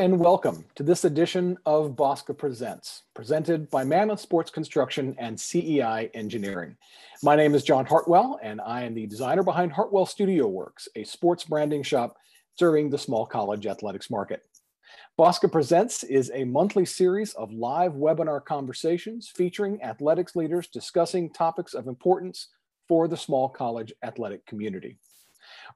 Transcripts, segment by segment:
And welcome to this edition of Bosca Presents, presented by Mammoth Sports Construction and CEI Engineering. My name is John Hartwell, and I am the designer behind Hartwell Studio Works, a sports branding shop serving the small college athletics market. Bosca Presents is a monthly series of live webinar conversations featuring athletics leaders discussing topics of importance for the small college athletic community.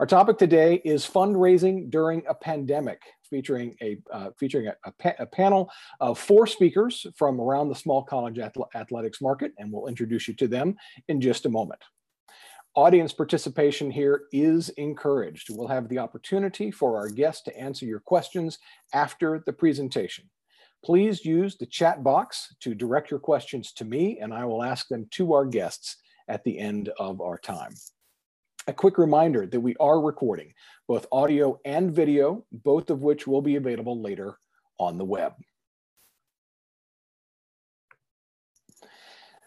Our topic today is fundraising during a pandemic, featuring a uh, featuring a, a, pa a, panel of four speakers from around the small college athletics market, and we'll introduce you to them in just a moment. Audience participation here is encouraged. We'll have the opportunity for our guests to answer your questions after the presentation. Please use the chat box to direct your questions to me, and I will ask them to our guests at the end of our time. A quick reminder that we are recording both audio and video, both of which will be available later on the web.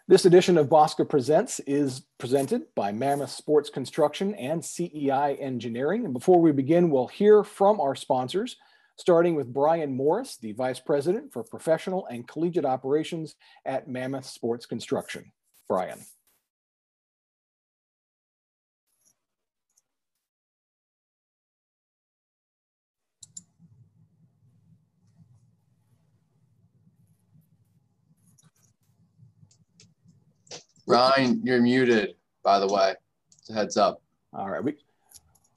This edition of Bosca Presents is presented by Mammoth Sports Construction and CEI Engineering. And before we begin, we'll hear from our sponsors, starting with Brian Morris, the Vice President for Professional and Collegiate Operations at Mammoth Sports Construction. Brian. Ryan, you're muted, by the way. heads up. All right. We,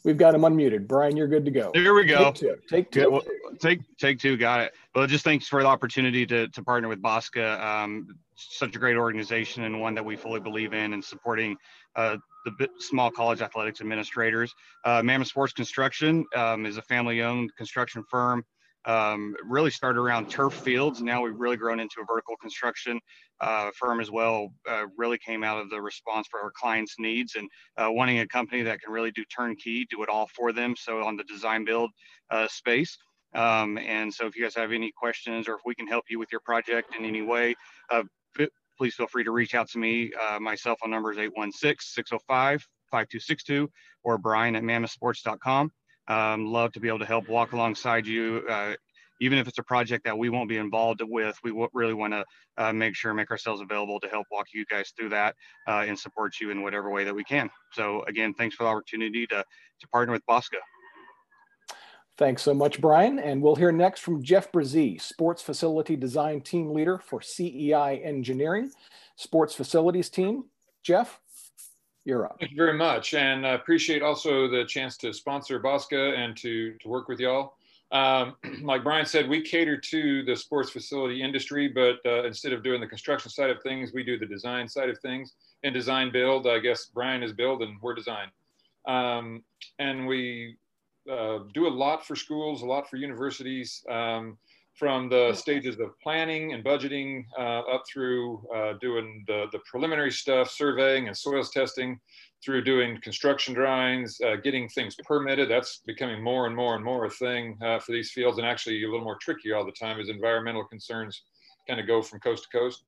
we've got him unmuted. Brian, you're good to go. There we go. Take two. Take two. Well, take, take two. Got it. Well, just thanks for the opportunity to, to partner with Bosca. Um, such a great organization and one that we fully believe in and supporting uh, the small college athletics administrators. Uh, Mammoth Sports Construction um, is a family owned construction firm um, really started around turf fields. Now we've really grown into a vertical construction uh, firm as well. Uh, really came out of the response for our clients' needs and uh, wanting a company that can really do turnkey, do it all for them. So on the design build uh, space. Um, and so if you guys have any questions or if we can help you with your project in any way, uh, please feel free to reach out to me. Uh, my cell phone number is 816-605-5262 or brian at mammothsports.com. Um, love to be able to help walk alongside you. Uh, even if it's a project that we won't be involved with, we really want to uh, make sure, make ourselves available to help walk you guys through that uh, and support you in whatever way that we can. So again, thanks for the opportunity to, to partner with Bosca. Thanks so much, Brian. And we'll hear next from Jeff Brzee, Sports Facility Design Team Leader for CEI Engineering, Sports Facilities Team. Jeff, you're up. Thank you very much, and I appreciate also the chance to sponsor Bosca and to to work with y'all. Um, like Brian said, we cater to the sports facility industry, but uh, instead of doing the construction side of things, we do the design side of things. and design build, I guess Brian is build and we're design. Um, and we uh, do a lot for schools, a lot for universities. Um, from the stages of planning and budgeting uh, up through uh, doing the, the preliminary stuff, surveying and soils testing, through doing construction drawings, uh, getting things permitted. That's becoming more and more and more a thing uh, for these fields, and actually a little more tricky all the time as environmental concerns kind of go from coast to coast.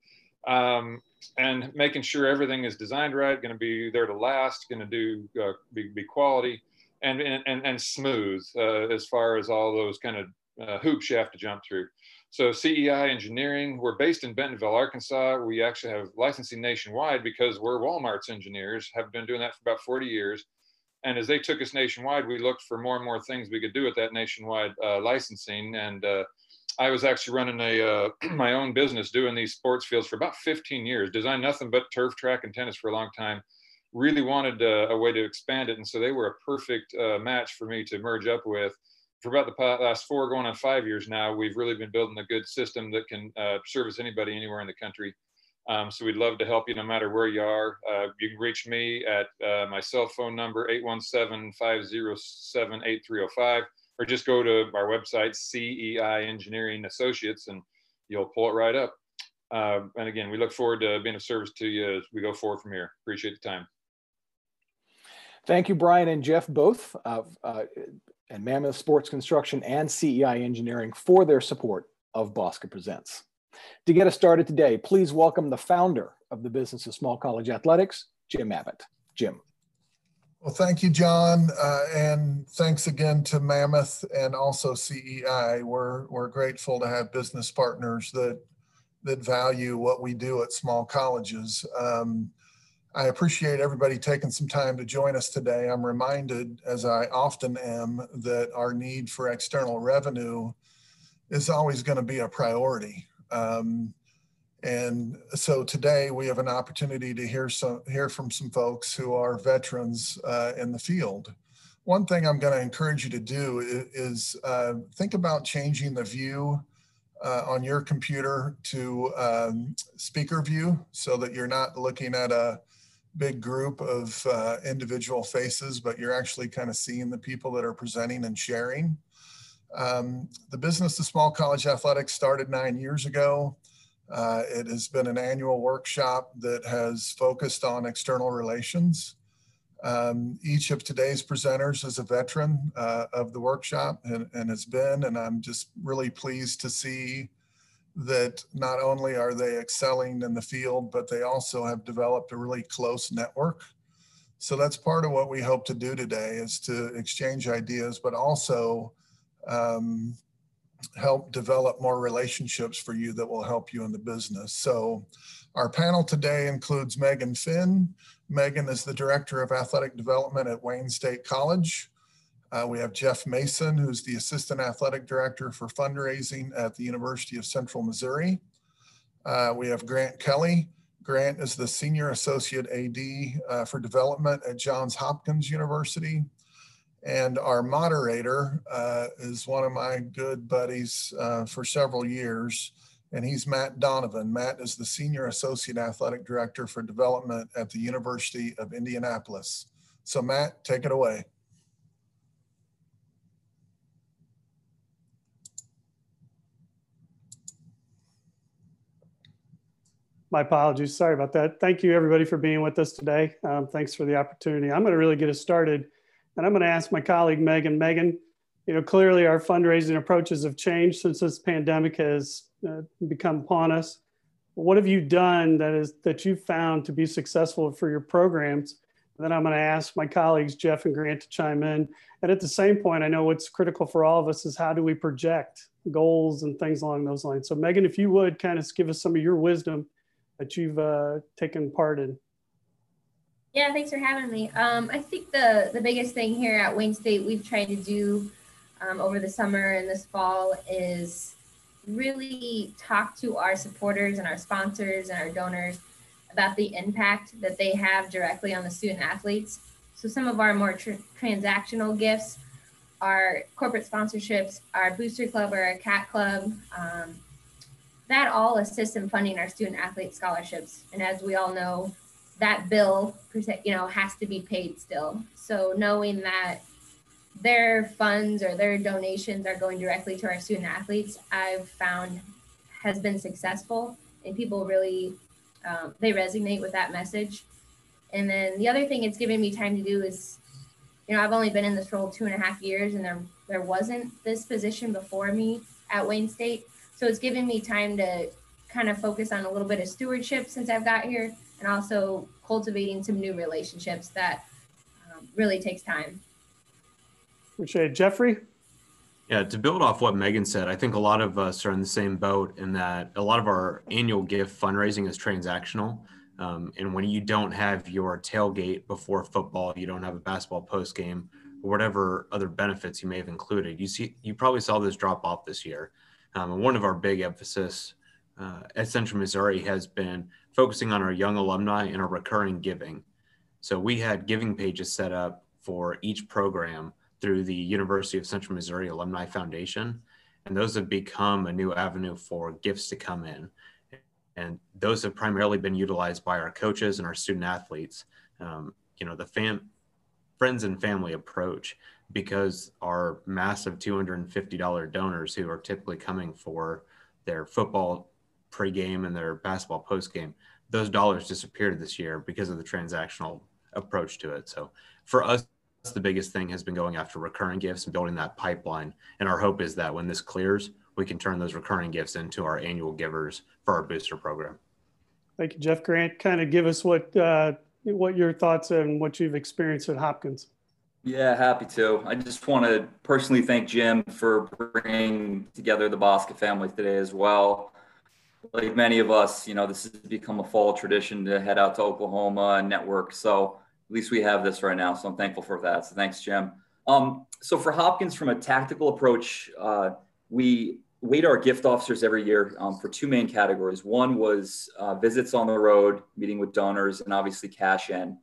Um, and making sure everything is designed right, going to be there to last, going to do uh, be, be, quality, and and and smooth uh, as far as all those kind of uh, hoops you have to jump through. So CEI Engineering, we're based in Bentonville, Arkansas. We actually have licensing nationwide because we're Walmart's engineers, have been doing that for about 40 years. And as they took us nationwide, we looked for more and more things we could do with that nationwide uh, licensing. And uh, I was actually running a uh, my own business doing these sports fields for about 15 years, designed nothing but turf, track, and tennis for a long time. Really wanted uh, a way to expand it. And so they were a perfect uh, match for me to merge up with for about the last four going on five years now, we've really been building a good system that can uh, service anybody anywhere in the country. Um, so we'd love to help you no matter where you are. Uh, you can reach me at uh, my cell phone number, 817-507-8305, or just go to our website, CEI Engineering Associates, and you'll pull it right up. Uh, and again, we look forward to being of service to you as we go forward from here. Appreciate the time. Thank you, Brian and Jeff, both. And Mammoth Sports Construction and CEI Engineering for their support of Bosca Presents. To get us started today, please welcome the founder of the Business of Small College Athletics, Jim Abbott. Jim. Well, thank you, John, uh, and thanks again to Mammoth and also CEI. We're we're grateful to have business partners that that value what we do at small colleges. Um, I appreciate everybody taking some time to join us today. I'm reminded, as I often am, that our need for external revenue is always going to be a priority. Um, and so today we have an opportunity to hear some hear from some folks who are veterans uh, in the field. One thing I'm going to encourage you to do is, uh, think about changing the view uh, on your computer to um, speaker view so that you're not looking at a big group of uh, individual faces, but you're actually kind of seeing the people that are presenting and sharing. Um, the Business of Small College Athletics started nine years ago. Uh, it has been an annual workshop that has focused on external relations. Um, each of today's presenters is a veteran uh, of the workshop and, and has been, and I'm just really pleased to see that not only are they excelling in the field, but they also have developed a really close network. So that's part of what we hope to do today is to exchange ideas, but also um, help develop more relationships for you that will help you in the business. So our panel today includes Megan Finn. Megan is the Director of Athletic Development at Wayne State College. Uh, we have Jeff Mason, who's the Assistant Athletic Director for Fundraising at the University of Central Missouri. Uh, we have Grant Kelly. Grant is the Senior Associate AD uh, for Development at Johns Hopkins University. And our moderator uh, is one of my good buddies uh, for several years, and he's Matt Donovan. Matt is the Senior Associate Athletic Director for Development at the University of Indianapolis. So, Matt, take it away. My apologies. Sorry about that. Thank you, everybody, for being with us today. Um, thanks for the opportunity. I'm going to really get us started, and I'm going to ask my colleague Megan. Megan, you know, clearly our fundraising approaches have changed since this pandemic has uh, become upon us. What have you done that is that you found to be successful for your programs? And then I'm going to ask my colleagues Jeff and Grant to chime in. And at the same point, I know what's critical for all of us is how do we project goals and things along those lines. So Megan, if you would kind of give us some of your wisdom that you've uh, taken part in. Yeah, thanks for having me. Um, I think the the biggest thing here at Wayne State we've tried to do um, over the summer and this fall is really talk to our supporters and our sponsors and our donors about the impact that they have directly on the student athletes. So some of our more tr- transactional gifts are corporate sponsorships, our booster club or our cat club, um, that all assists in funding our student athlete scholarships. And as we all know, that bill, you know, has to be paid still. So knowing that their funds or their donations are going directly to our student athletes, I've found has been successful, and people really um, they resonate with that message. And then the other thing it's given me time to do is, you know, I've only been in this role two and a half years, and there there wasn't this position before me at Wayne State. So it's given me time to kind of focus on a little bit of stewardship since I've got here and also cultivating some new relationships that um, really takes time. Appreciate it. Jeffrey? Yeah, to build off what Megan said, I think a lot of us are in the same boat in that a lot of our annual gift fundraising is transactional. Um, and when you don't have your tailgate before football, you don't have a basketball post game, or whatever other benefits you may have included, you see, you probably saw this drop off this year. Um, and one of our big emphasis uh, at Central Missouri has been focusing on our young alumni and our recurring giving. So we had giving pages set up for each program through the University of Central Missouri Alumni Foundation. And those have become a new avenue for gifts to come in. And those have primarily been utilized by our coaches and our student athletes. Um, you know, the fam- friends and family approach because our massive $250 donors who are typically coming for their football pregame and their basketball postgame, those dollars disappeared this year because of the transactional approach to it. So for us, the biggest thing has been going after recurring gifts and building that pipeline. And our hope is that when this clears, we can turn those recurring gifts into our annual givers for our booster program. Thank you, Jeff Grant. Kind of give us what uh, what your thoughts and what you've experienced at Hopkins. Yeah, happy to. I just want to personally thank Jim for bringing together the Bosca family today as well. Like many of us, you know, this has become a fall tradition to head out to Oklahoma and network. So at least we have this right now. So I'm thankful for that. So thanks, Jim. Um, so for Hopkins, from a tactical approach, uh, we weight our gift officers every year um, for two main categories. One was uh, visits on the road, meeting with donors, and obviously cash in.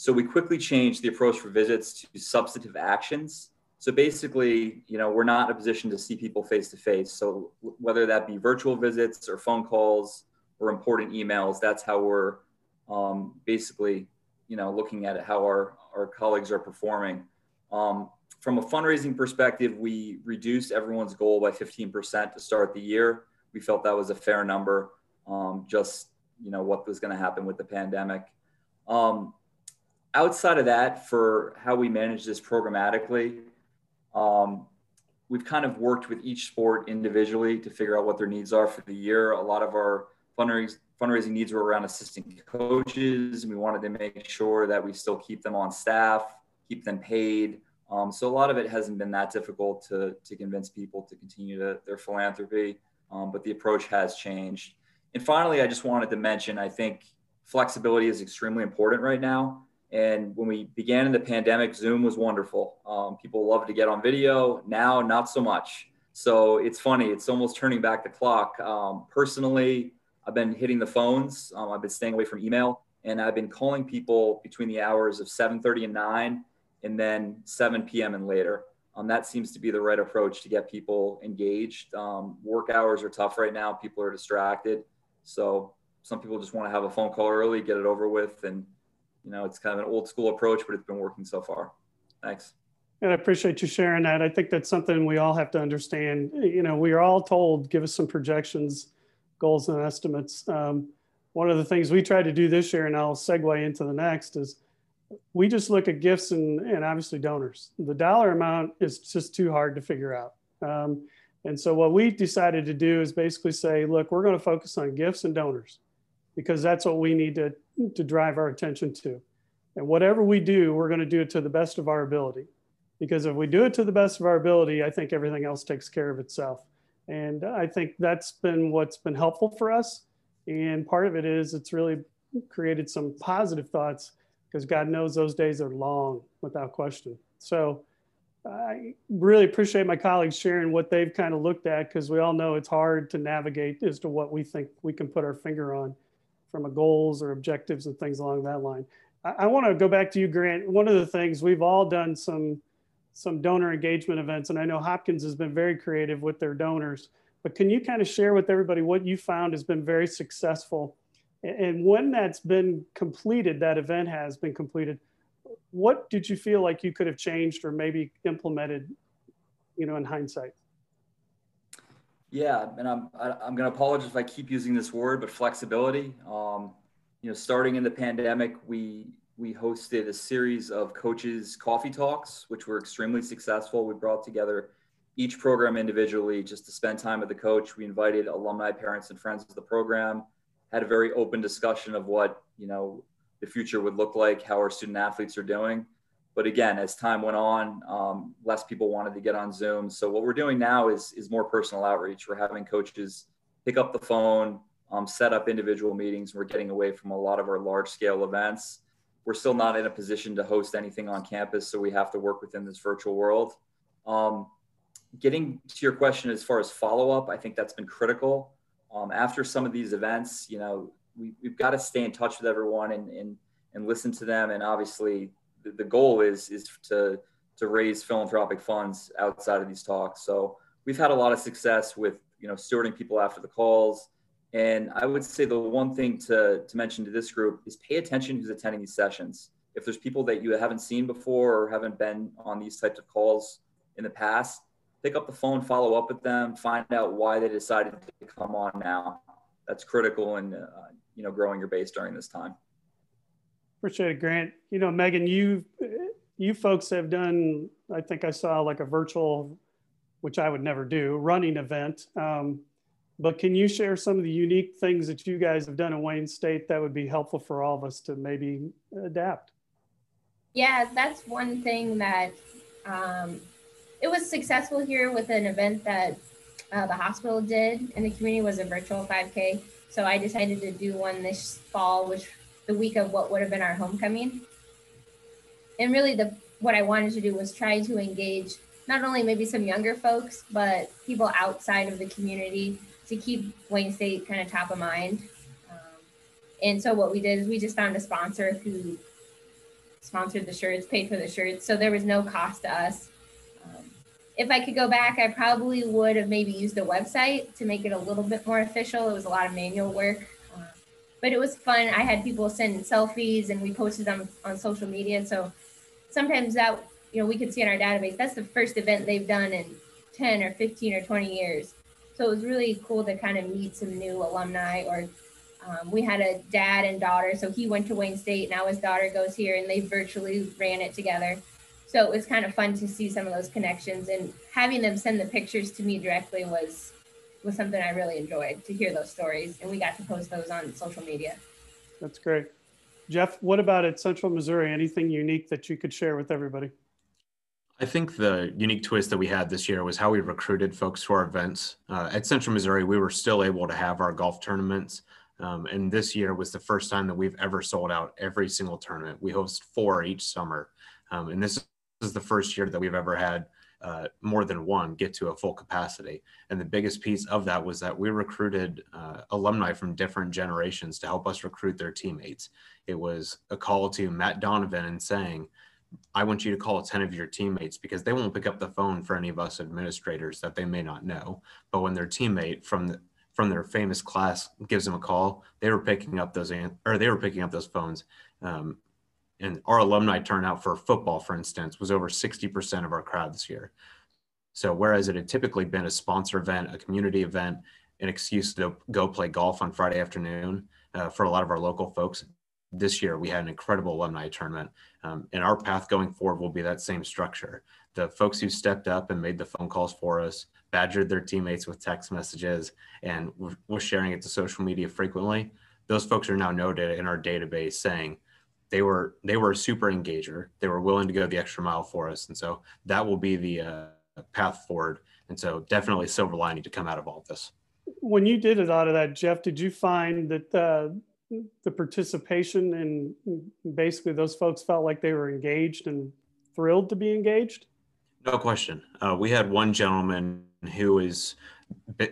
So we quickly changed the approach for visits to substantive actions. So basically, you know, we're not in a position to see people face to face. So whether that be virtual visits or phone calls or important emails, that's how we're um, basically, you know, looking at how our, our colleagues are performing. Um, from a fundraising perspective, we reduced everyone's goal by 15% to start the year. We felt that was a fair number, um, just, you know, what was going to happen with the pandemic. Um, outside of that, for how we manage this programmatically, um, we've kind of worked with each sport individually to figure out what their needs are for the year. A lot of our fundraising fundraising needs were around assistant coaches. And we wanted to make sure that we still keep them on staff, keep them paid. Um, so a lot of it hasn't been that difficult to, to convince people to continue to, their philanthropy, um, but the approach has changed. And finally, I just wanted to mention, I think flexibility is extremely important right now. And when we began in the pandemic, Zoom was wonderful. Um, people love to get on video. Now, not so much. So it's funny. It's almost turning back the clock. Um, personally, I've been hitting the phones. Um, I've been staying away from email, and I've been calling people between the hours of 7:30 and 9, and then 7 p.m. and later. Um, that seems to be the right approach to get people engaged. Um, work hours are tough right now. People are distracted. So some people just want to have a phone call early, get it over with, and you know, it's kind of an old school approach, but it's been working so far. Thanks. And I appreciate you sharing that. I think that's something we all have to understand. You know, we are all told, give us some projections, goals, and estimates. Um, one of the things we try to do this year, and I'll segue into the next, is we just look at gifts and, and obviously donors. The dollar amount is just too hard to figure out. Um, and so what we decided to do is basically say, look, we're going to focus on gifts and donors because that's what we need to, to drive our attention to. And whatever we do, we're going to do it to the best of our ability. Because if we do it to the best of our ability, I think everything else takes care of itself. And I think that's been what's been helpful for us. And part of it is it's really created some positive thoughts because God knows those days are long without question. So I really appreciate my colleagues sharing what they've kind of looked at because we all know it's hard to navigate as to what we think we can put our finger on from a goals or objectives and things along that line. I, I want to go back to you, Grant. One of the things we've all done some some donor engagement events, and I know Hopkins has been very creative with their donors. But can you kind of share with everybody what you found has been very successful, and when that's been completed, that event has been completed. What did you feel like you could have changed or maybe implemented, you know, in hindsight? Yeah, and I'm I'm going to apologize if I keep using this word, but flexibility. Um, you know, starting in the pandemic, we we hosted a series of coaches coffee talks, which were extremely successful. We brought together each program individually just to spend time with the coach. We invited alumni, parents, and friends of the program. Had a very open discussion of what you know the future would look like, how our student athletes are doing but again, as time went on, um, less people wanted to get on Zoom. So what we're doing now is is more personal outreach. We're having coaches pick up the phone, um, set up individual meetings. We're getting away from a lot of our large scale events. We're still not in a position to host anything on campus, so we have to work within this virtual world. Um, getting to your question as far as follow up, I think that's been critical. Um, after some of these events, you know, we, have got to stay in touch with everyone and, and and listen to them, and obviously the, goal is is to to raise philanthropic funds outside of these talks. So we've had a lot of success with you know stewarding people after the calls. And I would say the one thing to, to mention to this group is pay attention who's attending these sessions. If there's people that you haven't seen before or haven't been on these types of calls in the past, pick up the phone, follow up with them, find out why they decided to come on now. That's critical in uh, you know growing your base during this time. Appreciate it, Grant. You know, Megan, you you folks have done. I think I saw like a virtual, which I would never do, running event. Um, But can you share some of the unique things that you guys have done in Wayne State that would be helpful for all of us to maybe adapt? Yeah, that's one thing that um, it was successful here with an event that uh, the hospital did in the community was a virtual 5K. So I decided to do one this fall, which the week of what would have been our homecoming. And really, the what I wanted to do was try to engage not only maybe some younger folks, but people outside of the community to keep Wayne State kind of top of mind. Um, and so what we did is we just found a sponsor who sponsored the shirts, paid for the shirts, so there was no cost to us. Um, if I could go back, I probably would have maybe used a website to make it a little bit more official. It was a lot of manual work, but it was fun. I had people send selfies, and we posted them on social media. So sometimes that you know we could see in our database that's the first event they've done in 10 or 15 or 20 years so it was really cool to kind of meet some new alumni or um, we had a dad and daughter so he went to wayne state now his daughter goes here and they virtually ran it together so it was kind of fun to see some of those connections and having them send the pictures to me directly was was something i really enjoyed to hear those stories and we got to post those on social media that's great jeff what about at central missouri anything unique that you could share with everybody I think the unique twist that we had this year was how we recruited folks to our events. Uh, at Central Missouri, we were still able to have our golf tournaments. Um, and this year was the first time that we've ever sold out every single tournament. We host four each summer. Um, and this is the first year that we've ever had uh, more than one get to a full capacity. And the biggest piece of that was that we recruited uh, alumni from different generations to help us recruit their teammates. It was a call to Matt Donovan and saying, I want you to call 10 of your teammates because they won't pick up the phone for any of us administrators that they may not know. But when their teammate from the, from their famous class gives them a call, they were picking up those or they were picking up those phones. Um, and our alumni turnout for football, for instance, was over 60% of our crowd this year. So whereas it had typically been a sponsor event, a community event, an excuse to go play golf on Friday afternoon uh, for a lot of our local folks, this year we had an incredible alumni tournament um, and our path going forward will be that same structure the folks who stepped up and made the phone calls for us badgered their teammates with text messages and was sharing it to social media frequently those folks are now noted in our database saying they were they were a super engager they were willing to go the extra mile for us and so that will be the uh, path forward and so definitely silver lining to come out of all of this when you did a lot of that jeff did you find that uh, the participation and basically those folks felt like they were engaged and thrilled to be engaged? No question. Uh, we had one gentleman who is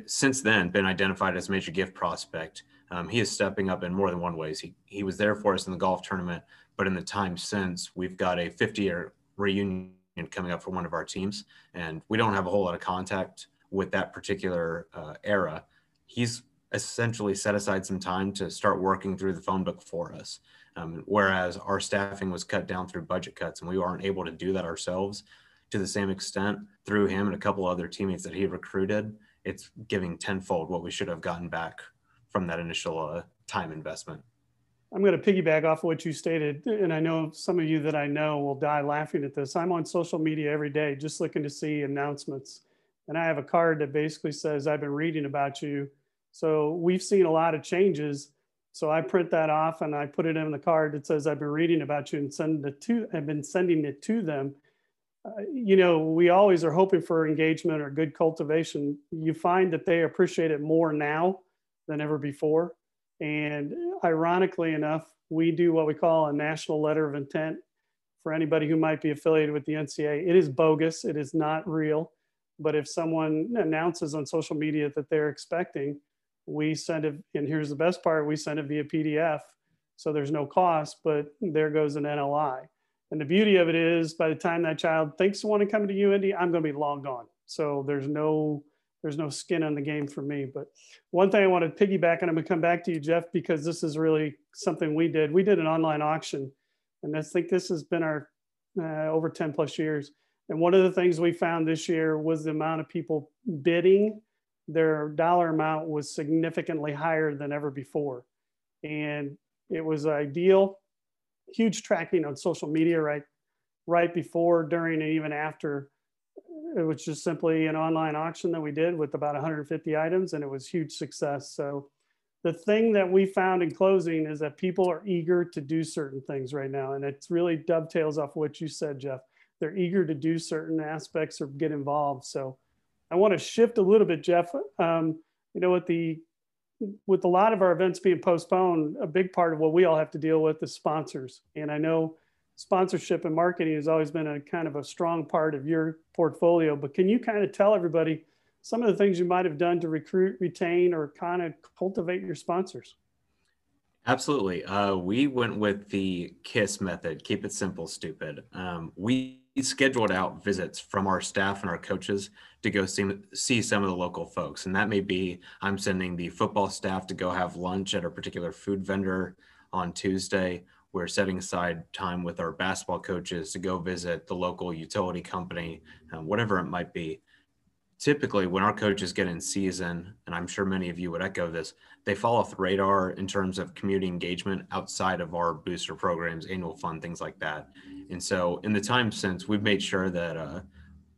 since then been identified as a major gift prospect. Um, he is stepping up in more than one ways. He, he was there for us in the golf tournament, but in the time since, we've got a 50 year reunion coming up for one of our teams, and we don't have a whole lot of contact with that particular uh, era. He's essentially set aside some time to start working through the phone book for us. Um, whereas our staffing was cut down through budget cuts, and we weren't able to do that ourselves to the same extent through him and a couple other teammates that he recruited. It's giving tenfold what we should have gotten back from that initial uh, time investment. I'm going to piggyback off of what you stated, and I know some of you that I know will die laughing at this. I'm on social media every day just looking to see announcements, and I have a card that basically says, "I've been reading about you." So we've seen a lot of changes. So I print that off and I put it in the card that says I've been reading about you and send it to. I've been sending it to them. Uh, you know, we always are hoping for engagement or good cultivation. You find that they appreciate it more now than ever before. And ironically enough, we do what we call a national letter of intent for anybody who might be affiliated with the NCA. It is bogus. It is not real. But if someone announces on social media that they're expecting, we send it, and here's the best part, we send it via PDF. So there's no cost, but there goes an NLI. And the beauty of it is by the time that child thinks they want to come to UIndy, I'm going to be long gone. So there's no, there's no skin on the game for me. But one thing I want to piggyback, and I'm going to come back to you, Jeff, because this is really something we did. We did an online auction, and I think this has been our uh, over 10 plus years. And one of the things we found this year was the amount of people bidding their dollar amount was significantly higher than ever before. And it was ideal, huge tracking on social media right, right before, during, and even after it was just simply an online auction that we did with about 150 items and it was huge success. So the thing that we found in closing is that people are eager to do certain things right now. And it really dovetails off what you said, Jeff. They're eager to do certain aspects or get involved. So I want to shift a little bit, Jeff. Um, you know, with the with a lot of our events being postponed, a big part of what we all have to deal with is sponsors. And I know sponsorship and marketing has always been a kind of a strong part of your portfolio, but can you kind of tell everybody some of the things you might have done to recruit, retain, or kind of cultivate your sponsors? Absolutely. Uh, we went with the KISS method, keep it simple, stupid. Um, we scheduled out visits from our staff and our coaches to go see, see some of the local folks. And that may be I'm sending the football staff to go have lunch at a particular food vendor on Tuesday. We're setting aside time with our basketball coaches to go visit the local utility company, um, whatever it might be. Typically, when our coaches get in season, and I'm sure many of you would echo this, they fall off the radar in terms of community engagement outside of our booster programs, annual fund, things like that. And so, in the time since, we've made sure that uh,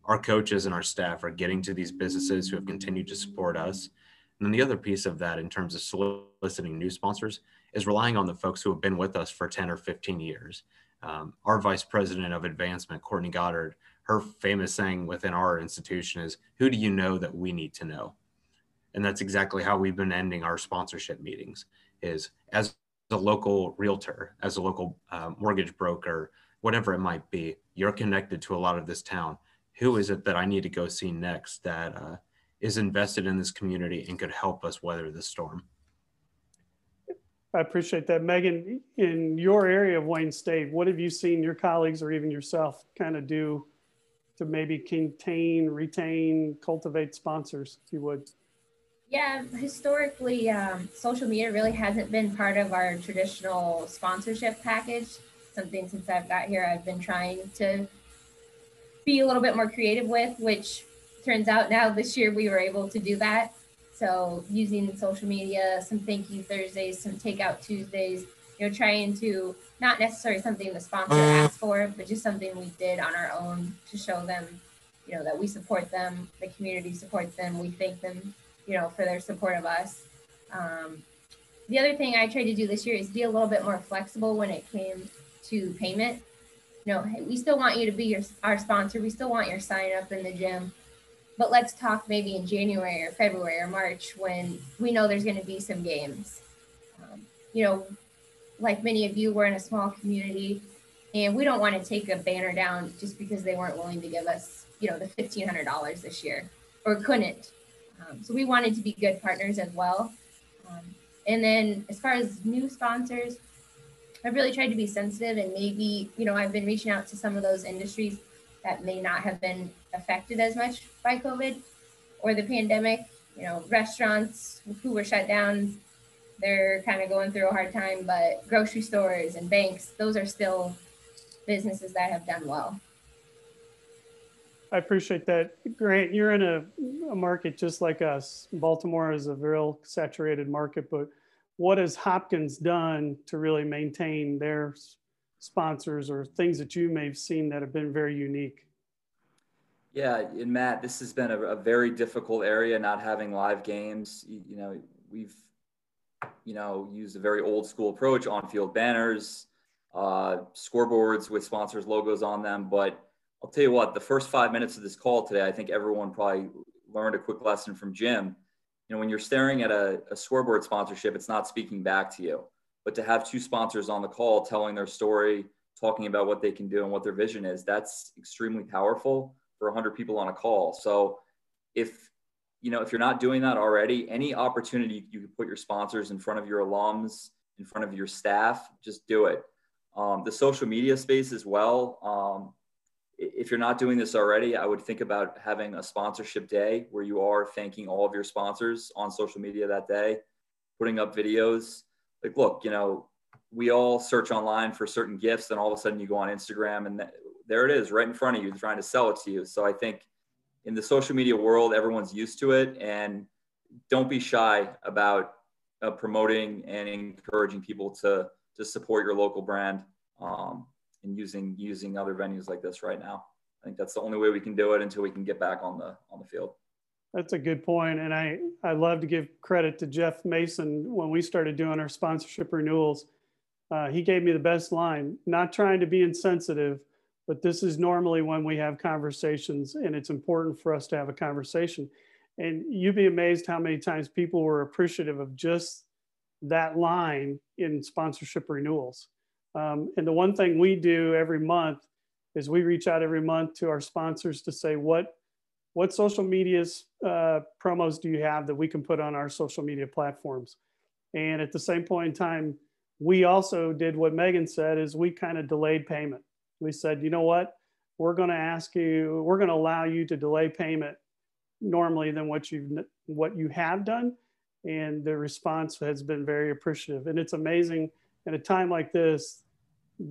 our coaches and our staff are getting to these businesses who have continued to support us. And then the other piece of that, in terms of soliciting new sponsors, is relying on the folks who have been with us for 10 or 15 years. Um, our vice president of advancement, Courtney Goddard, her famous saying within our institution is, Who do you know that we need to know? And that's exactly how we've been ending our sponsorship meetings is as a local realtor, as a local uh, mortgage broker, whatever it might be, you're connected to a lot of this town who is it that I need to go see next that uh, is invested in this community and could help us weather the storm? I appreciate that. Megan, in your area of Wayne State, what have you seen your colleagues or even yourself kind of do to maybe contain, retain, cultivate sponsors, if you would? Yeah, historically, um, social media really hasn't been part of our traditional sponsorship package. Something since I've got here, I've been trying to be a little bit more creative with, which turns out now this year we were able to do that. So using social media, some thank you Thursdays, some takeout Tuesdays, you know, trying to not necessarily something the sponsor asked for, but just something we did on our own to show them, you know, that we support them, the community supports them, we thank them, you know, for their support of us. Um, the other thing I tried to do this year is be a little bit more flexible when it came to payment you know, hey, we still want you to be your our sponsor. We still want your sign up in the gym. But let's talk maybe in January or February or March when we know there's going to be some games. Um, you know, like many of you, we're in a small community and we don't want to take a banner down just because they weren't willing to give us, you know, the $1,500 this year or couldn't. Um, so we wanted to be good partners as well. Um, and then as far as new sponsors, I've really tried to be sensitive and maybe, you know, I've been reaching out to some of those industries that may not have been affected as much by COVID or the pandemic. You know, restaurants who were shut down, they're kind of going through a hard time, but grocery stores and banks, those are still businesses that have done well. I appreciate that. Grant, you're in a, a market just like us. Baltimore is a real saturated market, but what has Hopkins done to really maintain their sponsors or things that you may have seen that have been very unique? Yeah, and Matt, this has been a, a very difficult area, not having live games. You, you, know, we've, you know, used a very old school approach on field banners, uh, scoreboards with sponsors' logos on them. But I'll tell you what, the first five minutes of this call today, I think everyone probably learned a quick lesson from Jim you know, when you're staring at a, a scoreboard sponsorship, it's not speaking back to you. But to have two sponsors on the call telling their story, talking about what they can do and what their vision is, that's extremely powerful for 100 people on a call. So if you know if you're not doing that already, any opportunity you can put your sponsors in front of your alums, in front of your staff, just do it. Um, the social media space as well. Um, if you're not doing this already, I would think about having a sponsorship day where you are thanking all of your sponsors on social media that day, putting up videos. Like, look, you know, we all search online for certain gifts, and all of a sudden you go on Instagram, and there it is right in front of you, trying to sell it to you. So I think in the social media world, everyone's used to it, and don't be shy about uh, promoting and encouraging people to to support your local brand. Um, and using using other venues like this right now. I think that's the only way we can do it until we can get back on the on the field. That's a good point, and I I love to give credit to Jeff Mason when we started doing our sponsorship renewals. Uh, he gave me the best line. Not trying to be insensitive, but this is normally when we have conversations, and it's important for us to have a conversation. And you'd be amazed how many times people were appreciative of just that line in sponsorship renewals. Um, and the one thing we do every month is we reach out every month to our sponsors to say what what social media's uh, promos do you have that we can put on our social media platforms and at the same point in time we also did what megan said is we kind of delayed payment we said you know what we're going to ask you we're going to allow you to delay payment normally than what you've what you have done and the response has been very appreciative and it's amazing at a time like this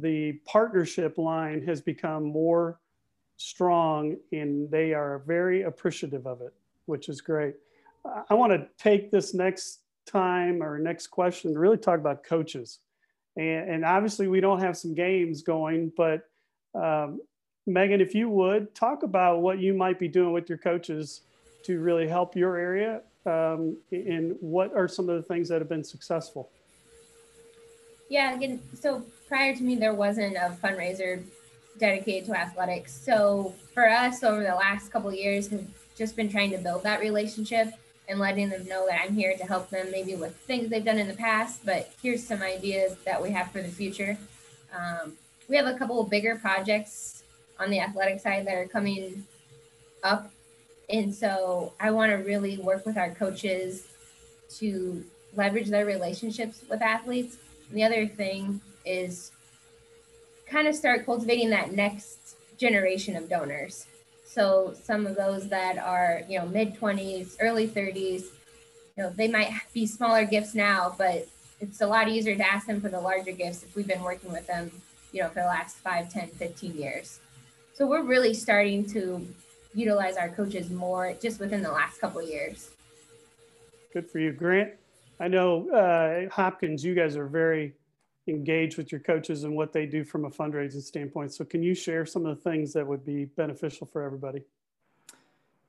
the partnership line has become more strong and they are very appreciative of it, which is great. I want to take this next time or next question to really talk about coaches. And, and obviously, we don't have some games going, but um, Megan, if you would talk about what you might be doing with your coaches to really help your area um, and what are some of the things that have been successful? Yeah, again, so prior to me, there wasn't a fundraiser dedicated to athletics. So for us, over the last couple years, have just been trying to build that relationship and letting them know that I'm here to help them, maybe with things they've done in the past. But here's some ideas that we have for the future. Um, we have a couple of bigger projects on the athletic side that are coming up, and so I want to really work with our coaches to leverage their relationships with athletes the other thing is kind of start cultivating that next generation of donors. So some of those that are, you know, mid 20s, early 30s, you know, they might be smaller gifts now, but it's a lot easier to ask them for the larger gifts if we've been working with them, you know, for the last 5, 10, 15 years. So we're really starting to utilize our coaches more just within the last couple of years. Good for you, Grant. I know uh, Hopkins, you guys are very engaged with your coaches and what they do from a fundraising standpoint. So, can you share some of the things that would be beneficial for everybody?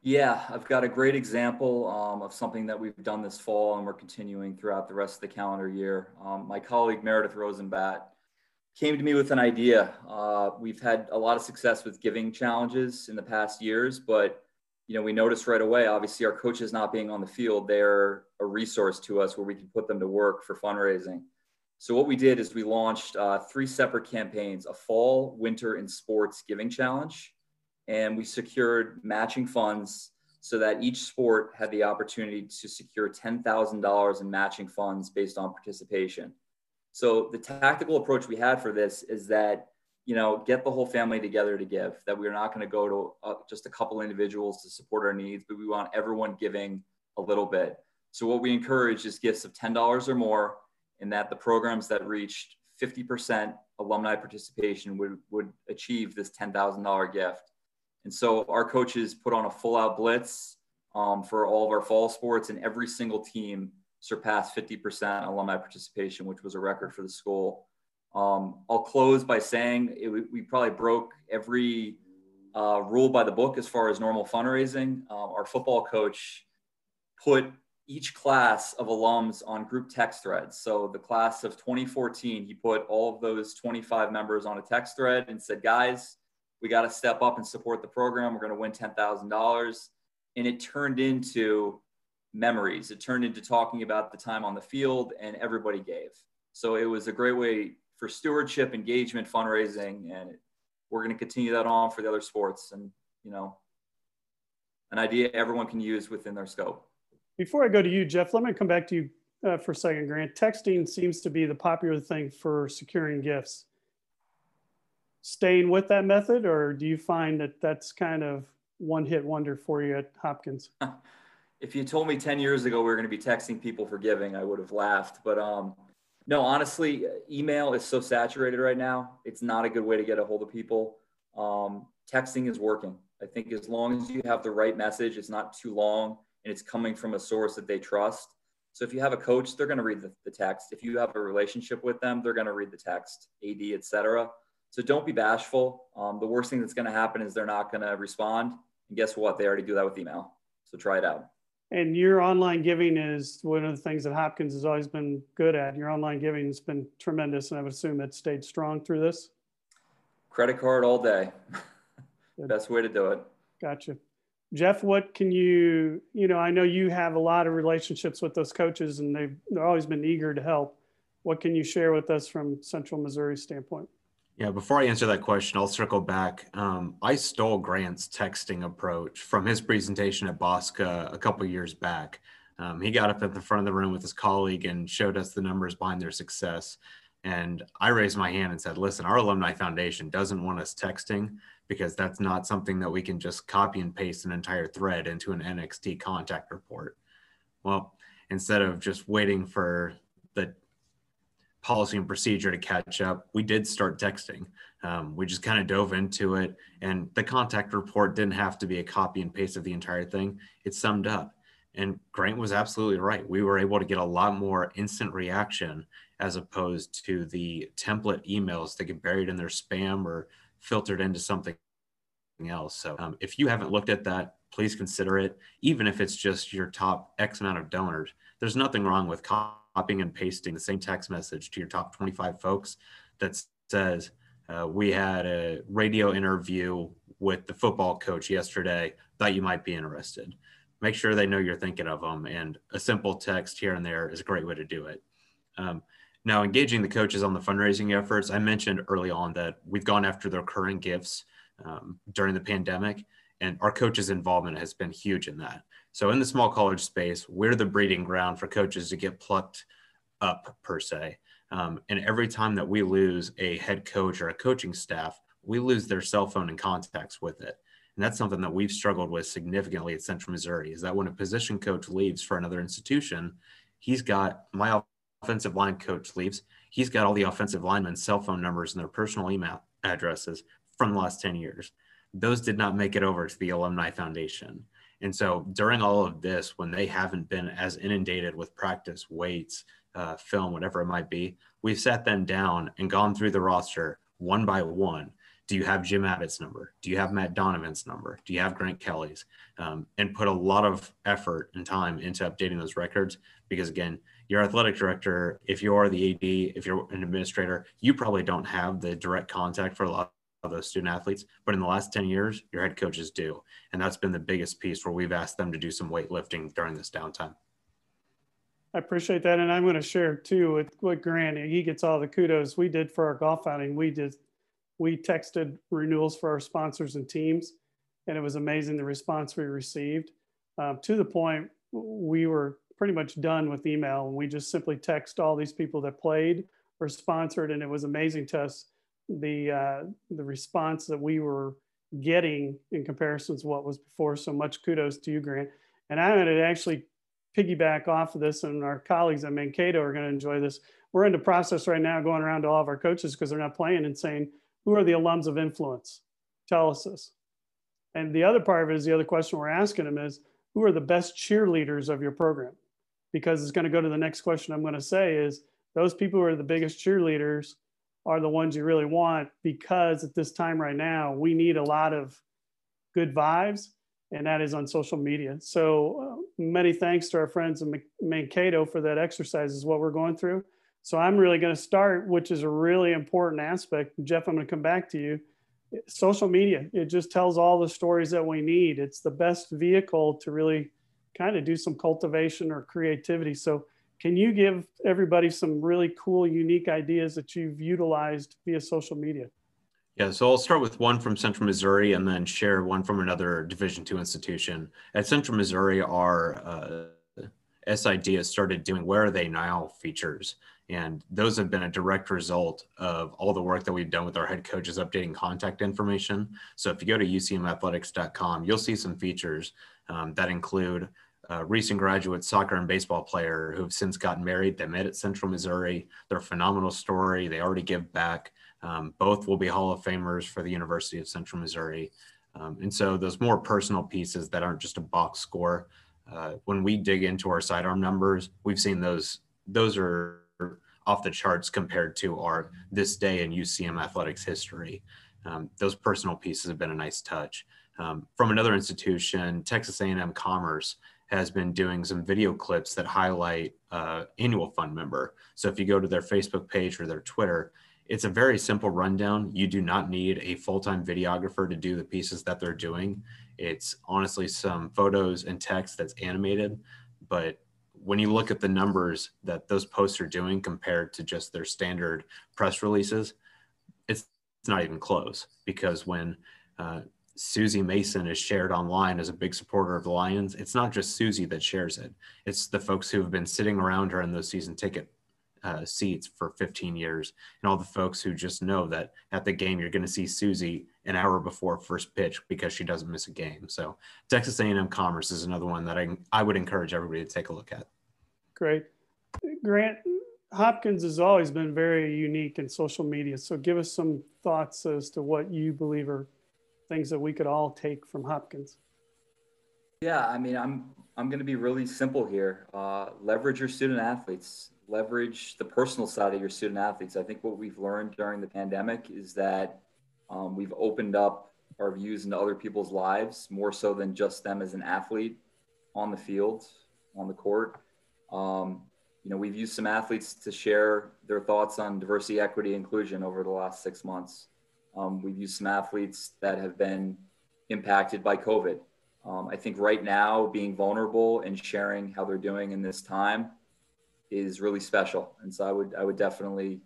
Yeah, I've got a great example um, of something that we've done this fall and we're continuing throughout the rest of the calendar year. Um, my colleague Meredith Rosenbat came to me with an idea. Uh, we've had a lot of success with giving challenges in the past years, but you know, we noticed right away, obviously our coaches not being on the field, they're a resource to us where we can put them to work for fundraising. So what we did is we launched uh, three separate campaigns, a fall, winter, and sports giving challenge. And we secured matching funds so that each sport had the opportunity to secure $10,000 in matching funds based on participation. So the tactical approach we had for this is that you know, get the whole family together to give. That we're not going to go to uh, just a couple individuals to support our needs, but we want everyone giving a little bit. So what we encourage is gifts of ten dollars or more, and that the programs that reached 50% alumni participation would would achieve this ten thousand dollar gift. And so our coaches put on a full out blitz um, for all of our fall sports, and every single team surpassed 50% alumni participation, which was a record for the school. Um, I'll close by saying it, we probably broke every uh, rule by the book as far as normal fundraising. Um, our football coach put each class of alums on group text threads. So the class of 2014, he put all of those 25 members on a text thread and said, guys, we got to step up and support the program. We're going to win $10,000. And it turned into memories. It turned into talking about the time on the field and everybody gave. So it was a great way for stewardship, engagement, fundraising, and we're going to continue that on for the other sports. And you know, an idea everyone can use within their scope. Before I go to you, Jeff, let me come back to you uh, for a second, Grant. Texting seems to be the popular thing for securing gifts. Staying with that method, or do you find that that's kind of one hit wonder for you at Hopkins? if you told me 10 years ago we were going to be texting people for giving, I would have laughed. But um, no, honestly, email is so saturated right now. It's not a good way to get a hold of people. Um, texting is working. I think as long as you have the right message, it's not too long and it's coming from a source that they trust. So if you have a coach, they're going to read the, the text. If you have a relationship with them, they're going to read the text, AD, etc. So don't be bashful. Um, the worst thing that's going to happen is they're not going to respond. And guess what? They already do that with email. So try it out. And your online giving is one of the things that Hopkins has always been good at. Your online giving has been tremendous, and I would assume it stayed strong through this. Credit card all day. Best way to do it. Gotcha. Jeff, what can you, you know, I know you have a lot of relationships with those coaches and they've, they've always been eager to help. What can you share with us from Central Missouri standpoint? Yeah, before I answer that question, I'll circle back. Um, I stole Grant's texting approach from his presentation at Bosca a couple years back. Um, he got up at the front of the room with his colleague and showed us the numbers behind their success. And I raised my hand and said, listen, our alumni foundation doesn't want us texting because that's not something that we can just copy and paste an entire thread into an NXT contact report. Well, instead of just waiting for policy and procedure to catch up, we did start texting. Um, we just kind of dove into it, and the contact report didn't have to be a copy and paste of the entire thing. It summed up. And Grant was absolutely right. We were able to get a lot more instant reaction as opposed to the template emails that get buried in their spam or filtered into something else. So um, if you haven't looked at that, please consider it, even if it's just your top X amount of donors. There's nothing wrong with copying and pasting the same text message to your top 25 folks that says, uh, we had a radio interview with the football coach yesterday. Thought you might be interested. Make sure they know you're thinking of them, and a simple text here and there is a great way to do it. Um, now, engaging the coaches on the fundraising efforts, I mentioned early on that we've gone after their current gifts um, during the pandemic, and our coaches' involvement has been huge in that. So, in the small college space, we're the breeding ground for coaches to get plucked up, per se. Um, and every time that we lose a head coach or a coaching staff, we lose their cell phone and contacts with it. And that's something that we've struggled with significantly at Central Missouri is that when a position coach leaves for another institution, he's got my offensive line coach leaves, he's got all the offensive linemen's cell phone numbers and their personal email addresses from the last 10 years. Those did not make it over to the Alumni Foundation. And so during all of this, when they haven't been as inundated with practice, weights, uh, film, whatever it might be, we've sat them down and gone through the roster one by one. Do you have Jim Abbott's number? Do you have Matt Donovan's number? Do you have Grant Kelly's? Um, and put a lot of effort and time into updating those records because, again, your athletic director, if you're the AD, if you're an administrator, you probably don't have the direct contact for a lot those student athletes. But in the last 10 years, your head coaches do. And that's been the biggest piece where we've asked them to do some weightlifting during this downtime. I appreciate that. And I'm going to share too with, with Grant. He gets all the kudos we did for our golf outing. We did, we texted renewals for our sponsors and teams. And it was amazing the response we received um, to the point we were pretty much done with email. And we just simply text all these people that played or sponsored. And it was amazing to us the, uh, the response that we were getting in comparison to what was before. So much kudos to you, Grant. And I'm going to actually piggyback off of this, and our colleagues at Mankato are going to enjoy this. We're in the process right now going around to all of our coaches because they're not playing and saying, who are the alums of influence? Tell us this. And the other part of it is the other question we're asking them is, who are the best cheerleaders of your program? Because it's going to go to the next question I'm going to say is those people who are the biggest cheerleaders are the ones you really want because at this time right now, we need a lot of good vibes and that is on social media. So uh, many thanks to our friends in Mankato for that exercise is what we're going through. So I'm really going to start, which is a really important aspect. Jeff, I'm going to come back to you. Social media, it just tells all the stories that we need. It's the best vehicle to really kind of do some cultivation or creativity. So can you give everybody some really cool, unique ideas that you've utilized via social media? Yeah, so I'll start with one from Central Missouri and then share one from another Division two institution. At Central Missouri, our uh, SID has started doing Where Are They Now features. And those have been a direct result of all the work that we've done with our head coaches updating contact information. So if you go to ucmathletics.com, you'll see some features um, that include a recent graduate soccer and baseball player who've since gotten married. They met at Central Missouri. They're a phenomenal story. They already give back. Um, both will be Hall of Famers for the University of Central Missouri. Um, and so those more personal pieces that aren't just a box score, uh, when we dig into our sidearm numbers, we've seen those, those are off the charts compared to our this day in UCM athletics history. Um, those personal pieces have been a nice touch. Um, from another institution, Texas A&M Commerce has been doing some video clips that highlight uh, annual fund member. So if you go to their Facebook page or their Twitter, it's a very simple rundown. You do not need a full-time videographer to do the pieces that they're doing. It's honestly some photos and text that's animated, but when you look at the numbers that those posts are doing compared to just their standard press releases, it's, it's not even close because when uh, Susie Mason is shared online as a big supporter of the Lions, it's not just Susie that shares it. It's the folks who have been sitting around her in those season ticket uh, seats for 15 years and all the folks who just know that at the game you're going to see Susie an hour before first pitch because she doesn't miss a game. So Texas A&M Commerce is another one that I, I would encourage everybody to take a look at. Great. Grant, Hopkins has always been very unique in social media. So give us some thoughts as to what you believe are things that we could all take from Hopkins. Yeah, I mean, I'm I'm going to be really simple here. Uh, leverage your student athletes. Leverage the personal side of your student athletes. I think what we've learned during the pandemic is that um, we've opened up our views into other people's lives more so than just them as an athlete on the field, on the court. Um, you know, we've used some athletes to share their thoughts on diversity, equity, inclusion over the last six months. Um, we've used some athletes that have been impacted by COVID. Um, I think right now, being vulnerable and sharing how they're doing in this time is really special. And so I would I would definitely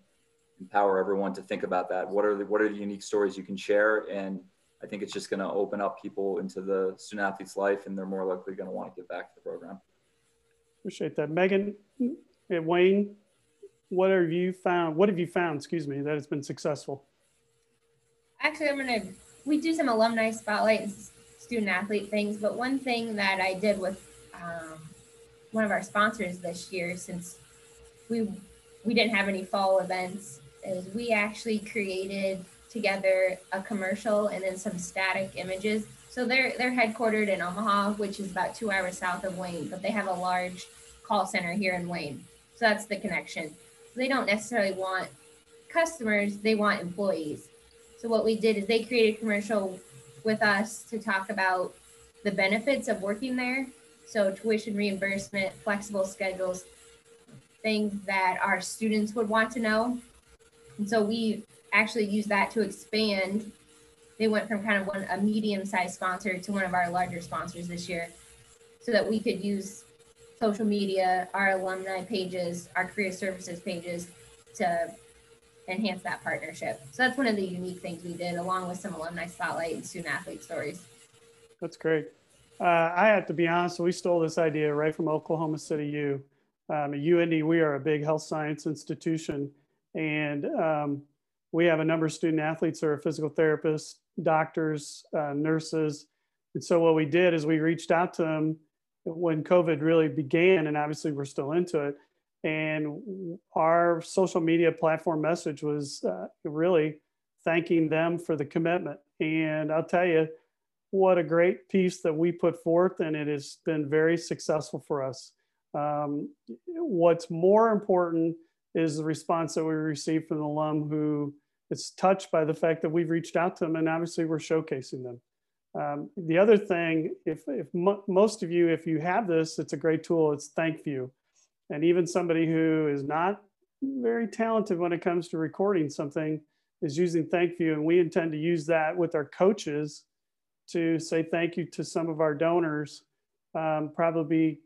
empower everyone to think about that. What are the what are the unique stories you can share? And I think it's just going to open up people into the student athlete's life, and they're more likely going to want to give back to the program. Appreciate that, Megan. Wayne, what have you found? What have you found? Excuse me, that has been successful. Actually, I'm gonna. We do some alumni spotlight student athlete things, but one thing that I did with um, one of our sponsors this year, since we we didn't have any fall events, is we actually created together a commercial and then some static images. So they're they're headquartered in Omaha, which is about two hours south of Wayne, but they have a large call center here in Wayne. So that's the connection. They don't necessarily want customers, they want employees. So what we did is they created a commercial with us to talk about the benefits of working there. So tuition reimbursement, flexible schedules, things that our students would want to know. And so we actually used that to expand. They went from kind of one a medium-sized sponsor to one of our larger sponsors this year, so that we could use social media, our alumni pages, our career services pages to enhance that partnership. So that's one of the unique things we did, along with some alumni spotlight and student athlete stories. That's great. Uh, I have to be honest, we stole this idea right from Oklahoma City U. Um, at UIndy, we are a big health science institution, and um, we have a number of student athletes who are physical therapists, doctors, uh, nurses. And so what we did is we reached out to them when COVID really began, and obviously we're still into it. And our social media platform message was uh, really thanking them for the commitment. And I'll tell you, what a great piece that we put forth, and it has been very successful for us. Um, what's more important is the response that we received from the alum who is touched by the fact that we've reached out to them and obviously we're showcasing them. Um, the other thing, if, if most of you, if you have this, it's a great tool, it's ThankView. And even somebody who is not very talented when it comes to recording something is using ThankView. And we intend to use that with our coaches to say thank you to some of our donors, um, probably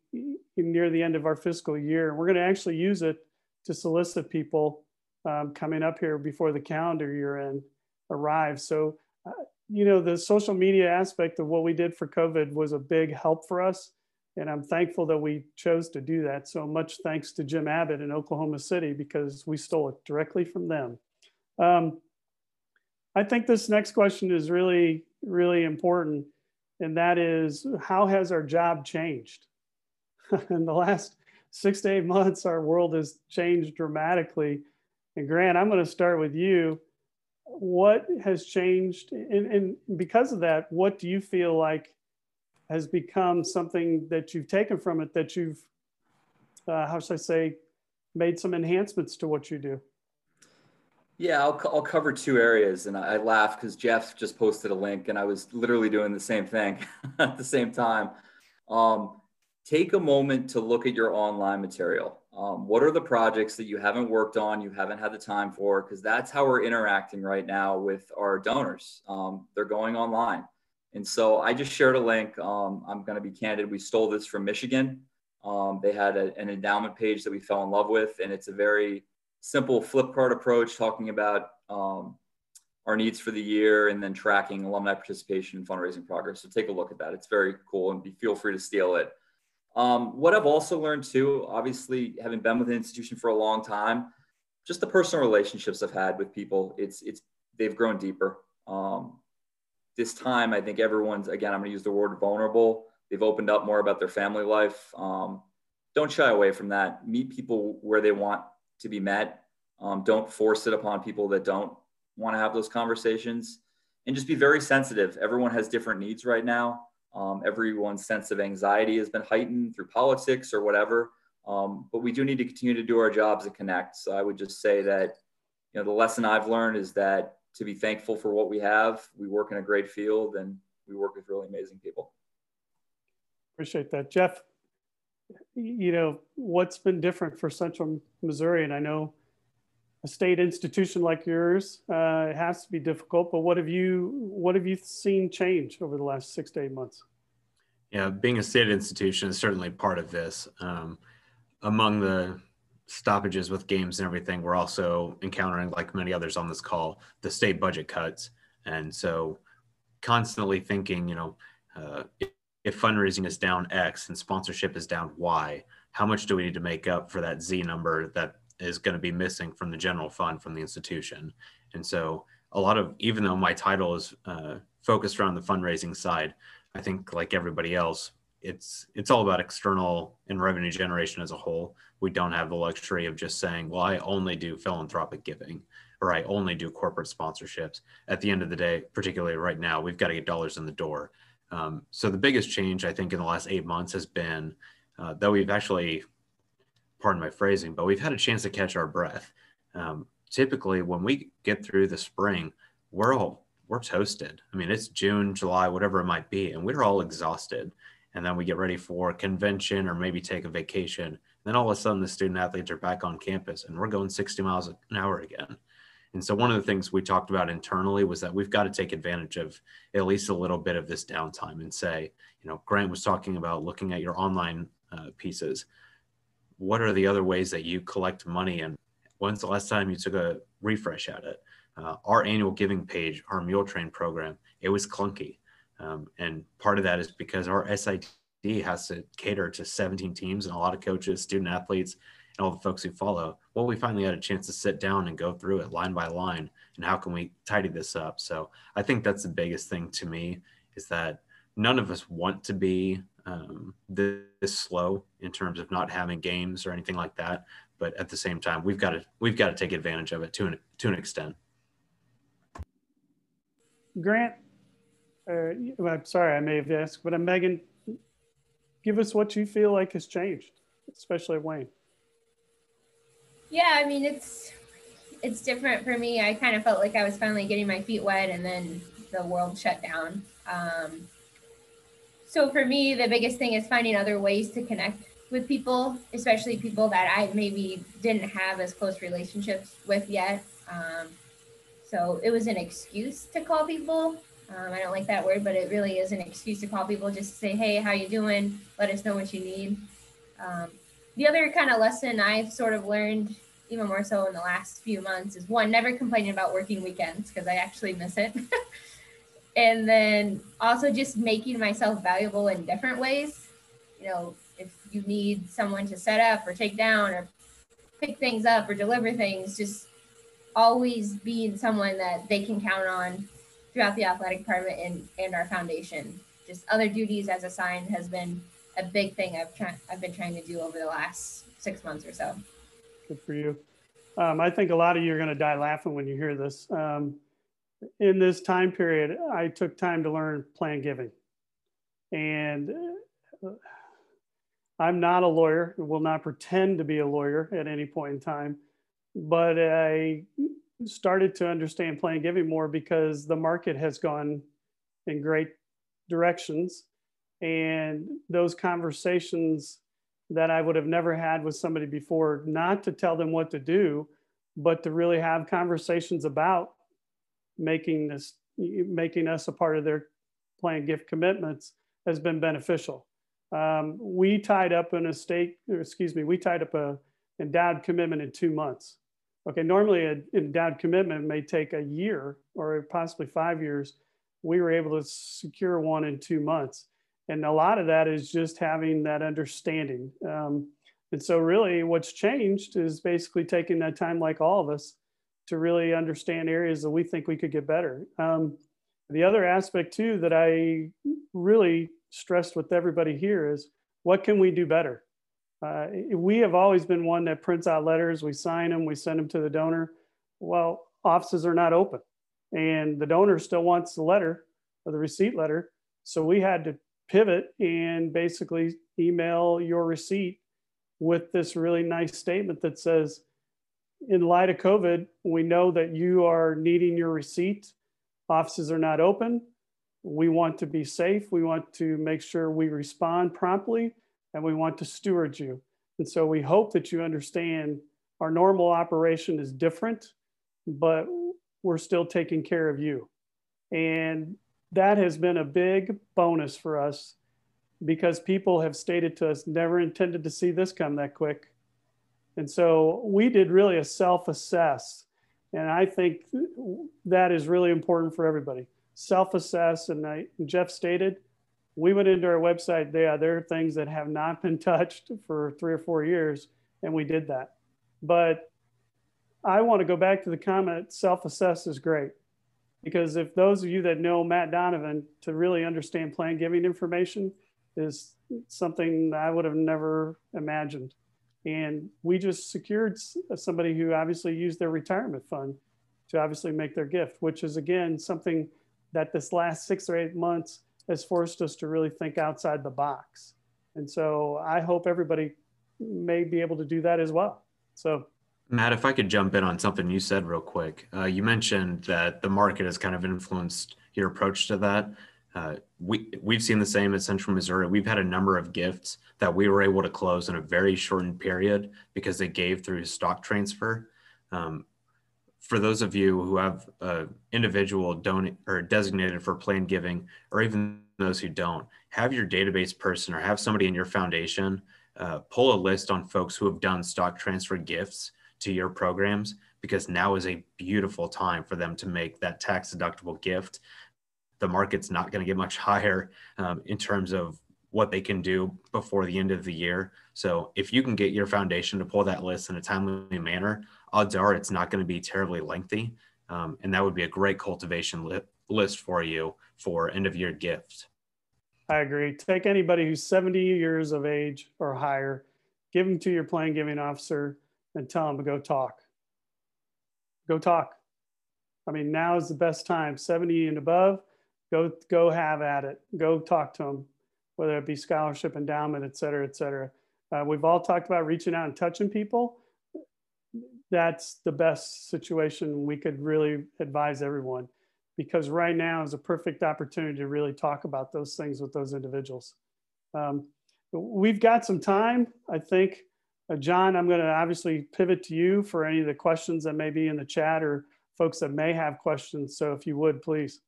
near the end of our fiscal year. We're going to actually use it to solicit people um, coming up here before the calendar year end arrives. So uh, you know, the social media aspect of what we did for COVID was a big help for us. And I'm thankful that we chose to do that. So much thanks to Jim Abbott in Oklahoma City because we stole it directly from them. Um, I think this next question is really, really important. And that is how has our job changed? in the last six to eight months, our world has changed dramatically. And Grant, I'm going to start with you what has changed and, and because of that what do you feel like has become something that you've taken from it that you've uh, how should i say made some enhancements to what you do. Yeah, I'll, I'll cover two areas. And I, I laugh because Jeff just posted a link and I was literally doing the same thing at the same time. Um, take a moment to look at your online material. Um, what are the projects that you haven't worked on, you haven't had the time for? Because that's how we're interacting right now with our donors. Um, they're going online. And so I just shared a link. Um, I'm going to be candid. We stole this from Michigan. Um, they had a, an endowment page that we fell in love with, and it's a very simple flip card approach talking about um, our needs for the year and then tracking alumni participation and fundraising progress. So take a look at that. It's very cool and be, feel free to steal it. Um, what I've also learned too, obviously having been with an institution for a long time, just the personal relationships I've had with people, it's, it's, they've grown deeper. Um, this time, I think everyone's, again, I'm going to use the word vulnerable. They've opened up more about their family life. Um, don't shy away from that. Meet people where they want to be met. Um, don't force it upon people that don't want to have those conversations and just be very sensitive. Everyone has different needs right now. Um, everyone's sense of anxiety has been heightened through politics or whatever. Um, but we do need to continue to do our jobs and connect. So I would just say that, you know, the lesson I've learned is that to be thankful for what we have. We work in a great field and we work with really amazing people. Appreciate that. Jeff, you know, what's been different for Central Missouri? And I know a state institution like yours uh, has to be difficult, but what have you what have you seen change over the last six to eight months? Yeah, being a state institution is certainly part of this. Um, among the stoppages with games and everything, we're also encountering, like many others on this call, the state budget cuts. And so, constantly thinking, you know, uh, if, if fundraising is down X and sponsorship is down Y, how much do we need to make up for that Z number that is going to be missing from the general fund from the institution. And so a lot of, even though my title is uh, focused around the fundraising side, I think like everybody else, it's it's all about external and revenue generation as a whole. We don't have the luxury of just saying, well, I only do philanthropic giving or I only do corporate sponsorships. At the end of the day, particularly right now, we've got to get dollars in the door. Um, so the biggest change I think in the last eight months has been uh, that we've actually pardon my phrasing, but we've had a chance to catch our breath. Um, typically, when we get through the spring, we're all we're toasted. I mean, it's June, July, whatever it might be, and we're all exhausted. And then we get ready for convention or maybe take a vacation. And then all of a sudden, the student athletes are back on campus, and we're going 60 miles an hour again. And so, one of the things we talked about internally was that we've got to take advantage of at least a little bit of this downtime and say, you know, Grant was talking about looking at your online uh, pieces what are the other ways that you collect money and when's the last time you took a refresh at it uh, our annual giving page our mule train program it was clunky um, and part of that is because our sid has to cater to 17 teams and a lot of coaches student athletes and all the folks who follow well we finally had a chance to sit down and go through it line by line and how can we tidy this up so i think that's the biggest thing to me is that none of us want to be um, this, this slow in terms of not having games or anything like that. But at the same time, we've got to we've got to take advantage of it to an to an extent. Grant, uh, I'm sorry I may have asked, but uh, Megan, give us what you feel like has changed, especially Wayne. Yeah, I mean it's it's different for me. I kind of felt like I was finally getting my feet wet, and then the world shut down. Um, so for me, the biggest thing is finding other ways to connect with people, especially people that I maybe didn't have as close relationships with yet. Um, so it was an excuse to call people. Um, I don't like that word, but it really is an excuse to call people just to say, "Hey, how you doing? Let us know what you need." Um, the other kind of lesson I've sort of learned, even more so in the last few months, is one: never complaining about working weekends because I actually miss it. and then also just making myself valuable in different ways. You know, if you need someone to set up or take down or pick things up or deliver things, just always being someone that they can count on throughout the athletic department and, and our foundation. Just other duties as assigned has been a big thing I've I've been trying to do over the last six months or so. Good for you. Um, I think a lot of you are going to die laughing when you hear this. Um, in this time period, I took time to learn plan giving. And uh, I'm not a lawyer, will not pretend to be a lawyer at any point in time, but I started to understand plan giving more because the market has gone in great directions. And those conversations that I would have never had with somebody before, not to tell them what to do, but to really have conversations about making this making us a part of their plan gift commitments has been beneficial. Um, we tied up an estate, excuse me, we tied up a endowed commitment in two months. Okay, normally an endowed commitment may take a year or possibly five years. We were able to secure one in two months. And a lot of that is just having that understanding. Um, and so, really, what's changed is basically taking that time, like all of us, to really understand areas that we think we could get better. Um, the other aspect, too, that I really stressed with everybody here is what can we do better? Uh, we have always been one that prints out letters, we sign them, we send them to the donor. Well, offices are not open, and the donor still wants the letter or the receipt letter. So we had to pivot and basically email your receipt with this really nice statement that says, in light of COVID, we know that you are needing your receipt. Offices are not open. We want to be safe. We want to make sure we respond promptly and we want to steward you. And so we hope that you understand our normal operation is different, but we're still taking care of you. And that has been a big bonus for us because people have stated to us never intended to see this come that quick. And so we did really a self assess. And I think that is really important for everybody. Self assess. And, I, Jeff stated, we went into our website. There are things that have not been touched for three or four years, and we did that. But I want to go back to the comment self assess is great. Because if those of you that know Matt Donovan to really understand plan giving information is something I would have never imagined. And we just secured somebody who obviously used their retirement fund to obviously make their gift, which is again something that this last six or eight months has forced us to really think outside the box. And so I hope everybody may be able to do that as well. So Matt, if I could jump in on something you said real quick. Uh, you mentioned that the market has kind of influenced your approach to that. Uh, we we've seen the same at Central Missouri. We've had a number of gifts that we were able to close in a very shortened period because they gave through stock transfer. Um, for those of you who have individual donate or designated for plan giving, or even those who don't, have your database person or have somebody in your foundation uh, pull a list on folks who have done stock transfer gifts to your programs because now is a beautiful time for them to make that tax deductible gift. The market's not going to get much higher um, in terms of what they can do before the end of the year. So if you can get your foundation to pull that list in a timely manner, odds are it's not going to be terribly lengthy. Um, and that would be a great cultivation li- list for you for end of year gift. I agree. Take anybody who's 70 years of age or higher, give them to your plan giving officer and tell them to go talk. Go talk. I mean, now is the best time. 70 and above, go go have at it. Go talk to them, whether it be scholarship, endowment, et cetera, et cetera. Uh, we've all talked about reaching out and touching people. That's the best situation we could really advise everyone because right now is a perfect opportunity to really talk about those things with those individuals. Um, we've got some time, I think, uh, John, I'm going to obviously pivot to you for any of the questions that may be in the chat or folks that may have questions. So if you would, please.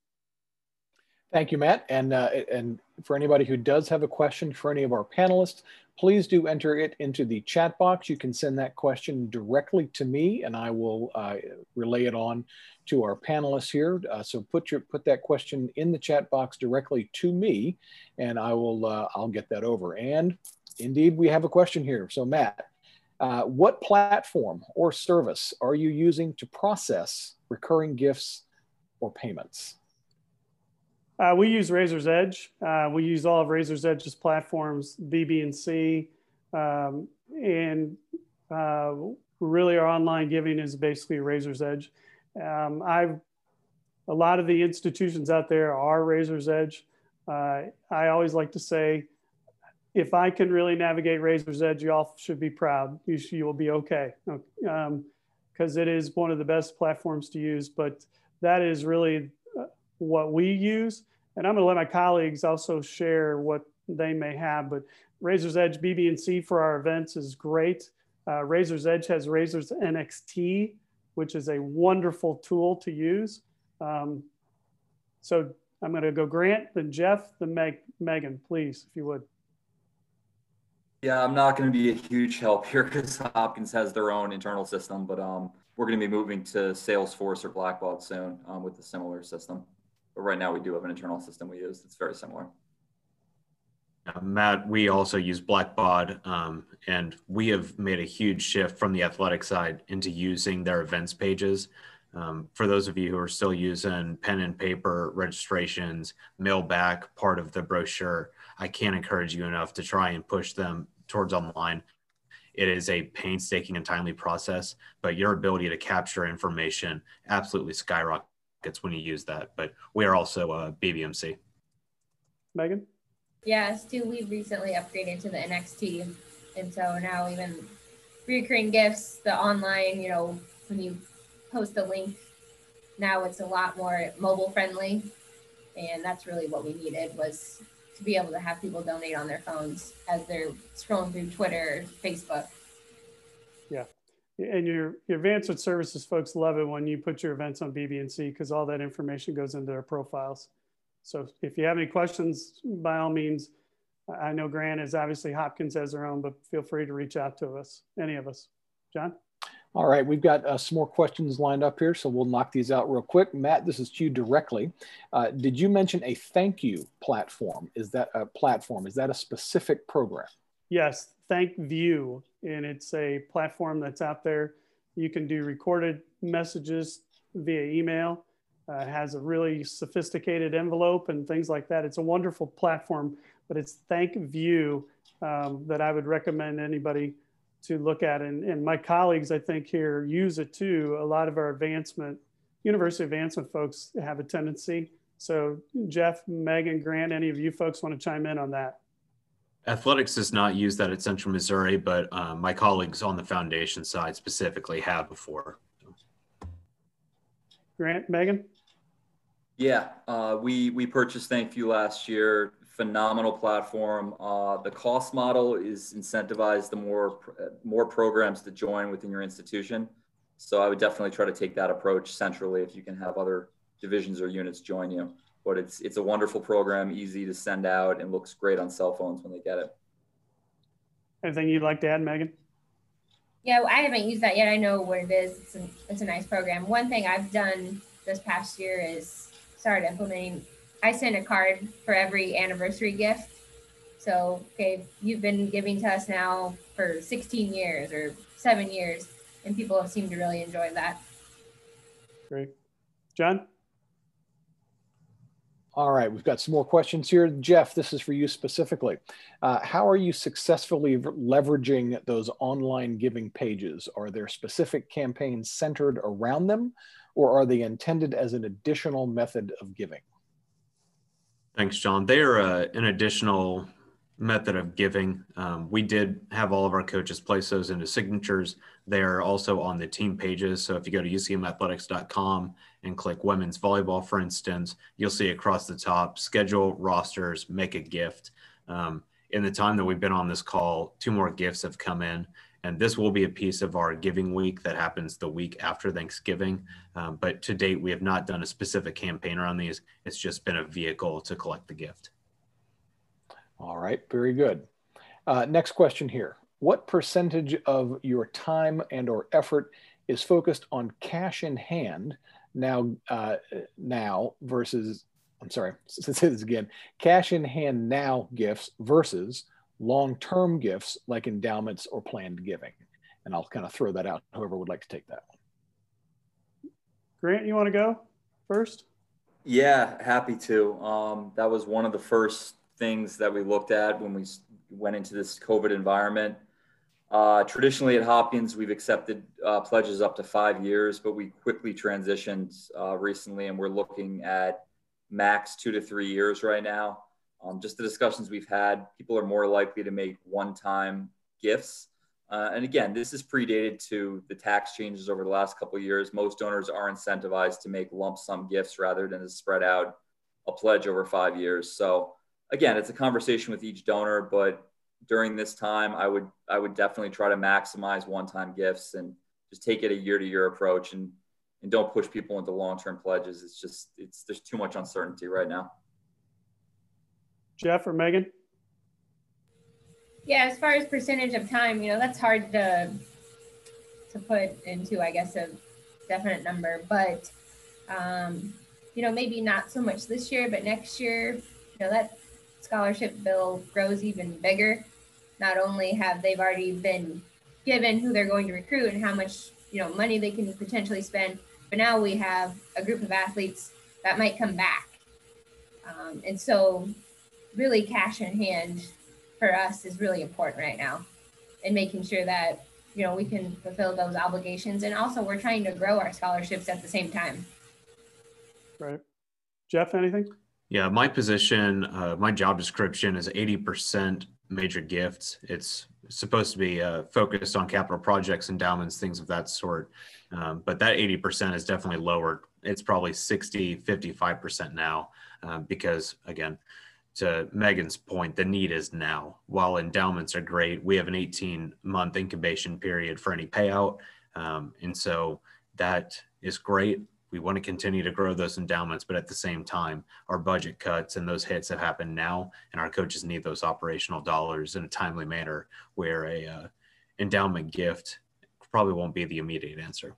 Thank you, Matt. And, uh, and for anybody who does have a question for any of our panelists, please do enter it into the chat box. You can send that question directly to me and I will uh, relay it on to our panelists here. Uh, so put your put that question in the chat box directly to me and I will uh, I'll get that over. And indeed, we have a question here. So Matt, uh, what platform or service are you using to process recurring gifts or payments? Uh, we use Raiser's Edge. Uh, we use all of Raiser's Edge's platforms, BBNC, um, and uh, really our online giving is basically Raiser's Edge. Um, I've a lot of the institutions out there are Raiser's Edge. Uh, I always like to say if I can really navigate Raiser's Edge, y'all should be proud. You, sh- you will be okay because um, it is one of the best platforms to use. But that is really uh, what we use. And I'm going to let my colleagues also share what they may have. But Raiser's Edge BBNC for our events is great. Uh, Raiser's Edge has Raiser's NXT, which is a wonderful tool to use. Um, so I'm going to go Grant, then Jeff, then Meg, Megan, please, if you would. Yeah, I'm not going to be a huge help here because Hopkins has their own internal system, but um, we're going to be moving to Salesforce or Blackbaud soon um, with a similar system. But right now, we do have an internal system we use that's very similar. Matt, we also use Blackbaud, um, and we have made a huge shift from the athletic side into using their events pages. Um, for those of you who are still using pen and paper registrations, mail back part of the brochure, I can't encourage you enough to try and push them towards online. It is a painstaking and timely process, but your ability to capture information absolutely skyrockets when you use that. But we are also uh, a BBNC. Megan? Yes, too. We've recently upgraded to the NXT. And so now even recurring gifts, the online, you know, when you post a link. Now it's a lot more mobile friendly, and that's really what we needed was to be able to have people donate on their phones as they're scrolling through Twitter, Facebook. Yeah, and your your advanced services folks love it when you put your events on BBNC because all that information goes into their profiles. So if you have any questions, by all means, I know Grant is obviously Hopkins has their own, but feel free to reach out to us, any of us. John? All right, we've got uh, some more questions lined up here, so we'll knock these out real quick. Matt, this is to you directly. Uh, did you mention a thank you platform? Is that a platform? Is that a specific program? Yes, Thank ThankView, and it's a platform that's out there. You can do recorded messages via email. Uh, has a really sophisticated envelope and things like that. It's a wonderful platform, but it's ThankView um, that I would recommend anybody to look at. And, and my colleagues, I think, here use it too. A lot of our advancement, university advancement folks have a tendency. So, Jeff, Megan, Grant, any of you folks want to chime in on that? Athletics does not use that at Central Missouri, but uh, my colleagues on the foundation side specifically have before. Grant, Megan? Yeah, uh, we we purchased ThankView last year phenomenal platform. Uh, the cost model is incentivized the more more programs to join within your institution. So I would definitely try to take that approach centrally if you can have other divisions or units join you. But it's it's a wonderful program, easy to send out, and looks great on cell phones when they get it. Anything you'd like to add, Megan? Yeah, I haven't used that yet. I know what it is. It's a, it's a nice program. One thing I've done this past year is started implementing I send a card for every anniversary gift. So, okay, you've been giving to us now for 16 years or seven years, and people have seemed to really enjoy that. Great. John? All right, we've got some more questions here. Jeff, this is for you specifically. Uh, how are you successfully leveraging those online giving pages? Are there specific campaigns centered around them, or are they intended as an additional method of giving? Thanks, John. They are uh, an additional method of giving. Um, we did have all of our coaches place those into signatures. They are also on the team pages. So if you go to ucmathletics.com and click women's volleyball, for instance, you'll see across the top schedule, rosters, make a gift. Um, in the time that we've been on this call, two more gifts have come in. And this will be a piece of our giving week that happens the week after Thanksgiving. Um, but to date, we have not done a specific campaign around these. It's just been a vehicle to collect the gift. All right, very good. Uh, next question here. What percentage of your time and or effort is focused on cash in hand now, uh, now versus, I'm sorry, say this again, cash in hand now gifts versus long-term gifts like endowments or planned giving. And I'll kind of throw that out, whoever would like to take that one. Grant, you want to go first? Yeah, happy to. Um, that was one of the first things that we looked at when we went into this COVID environment. Uh, traditionally at Hopkins, we've accepted uh, pledges up to five years, but we quickly transitioned uh, recently and we're looking at max two to three years right now. Um, just the discussions we've had, people are more likely to make one-time gifts. Uh, and again, this is predated to the tax changes over the last couple years. Most donors are incentivized to make lump sum gifts rather than to spread out a pledge over five years. So again, it's a conversation with each donor, but during this time, I would I would definitely try to maximize one-time gifts and just take it a year-to-year approach and and don't push people into long-term pledges. It's just it's there's too much uncertainty right now. Jeff or Megan? Yeah, as far as percentage of time, you know, that's hard to to put into, I guess, a definite number. But um, you know, maybe not so much this year, but next year, you know, that scholarship bill grows even bigger. Not only have they've already been given who they're going to recruit and how much you know money they can potentially spend, but now we have a group of athletes that might come back, um, and so really cash in hand for us is really important right now, and making sure that you know we can fulfill those obligations, and also we're trying to grow our scholarships at the same time. Right, Jeff, anything? Yeah, my position, uh, my job description is 80% major gifts. It's supposed to be uh, focused on capital projects, endowments, things of that sort. Um, but that 80% is definitely lowered. It's probably 60, 55% now uh, because, again, to Megan's point, the need is now. While endowments are great, we have an 18 month incubation period for any payout. Um, and so that is great we want to continue to grow those endowments, but at the same time, our budget cuts and those hits have happened now, and our coaches need those operational dollars in a timely manner. Where a uh, endowment gift probably won't be the immediate answer.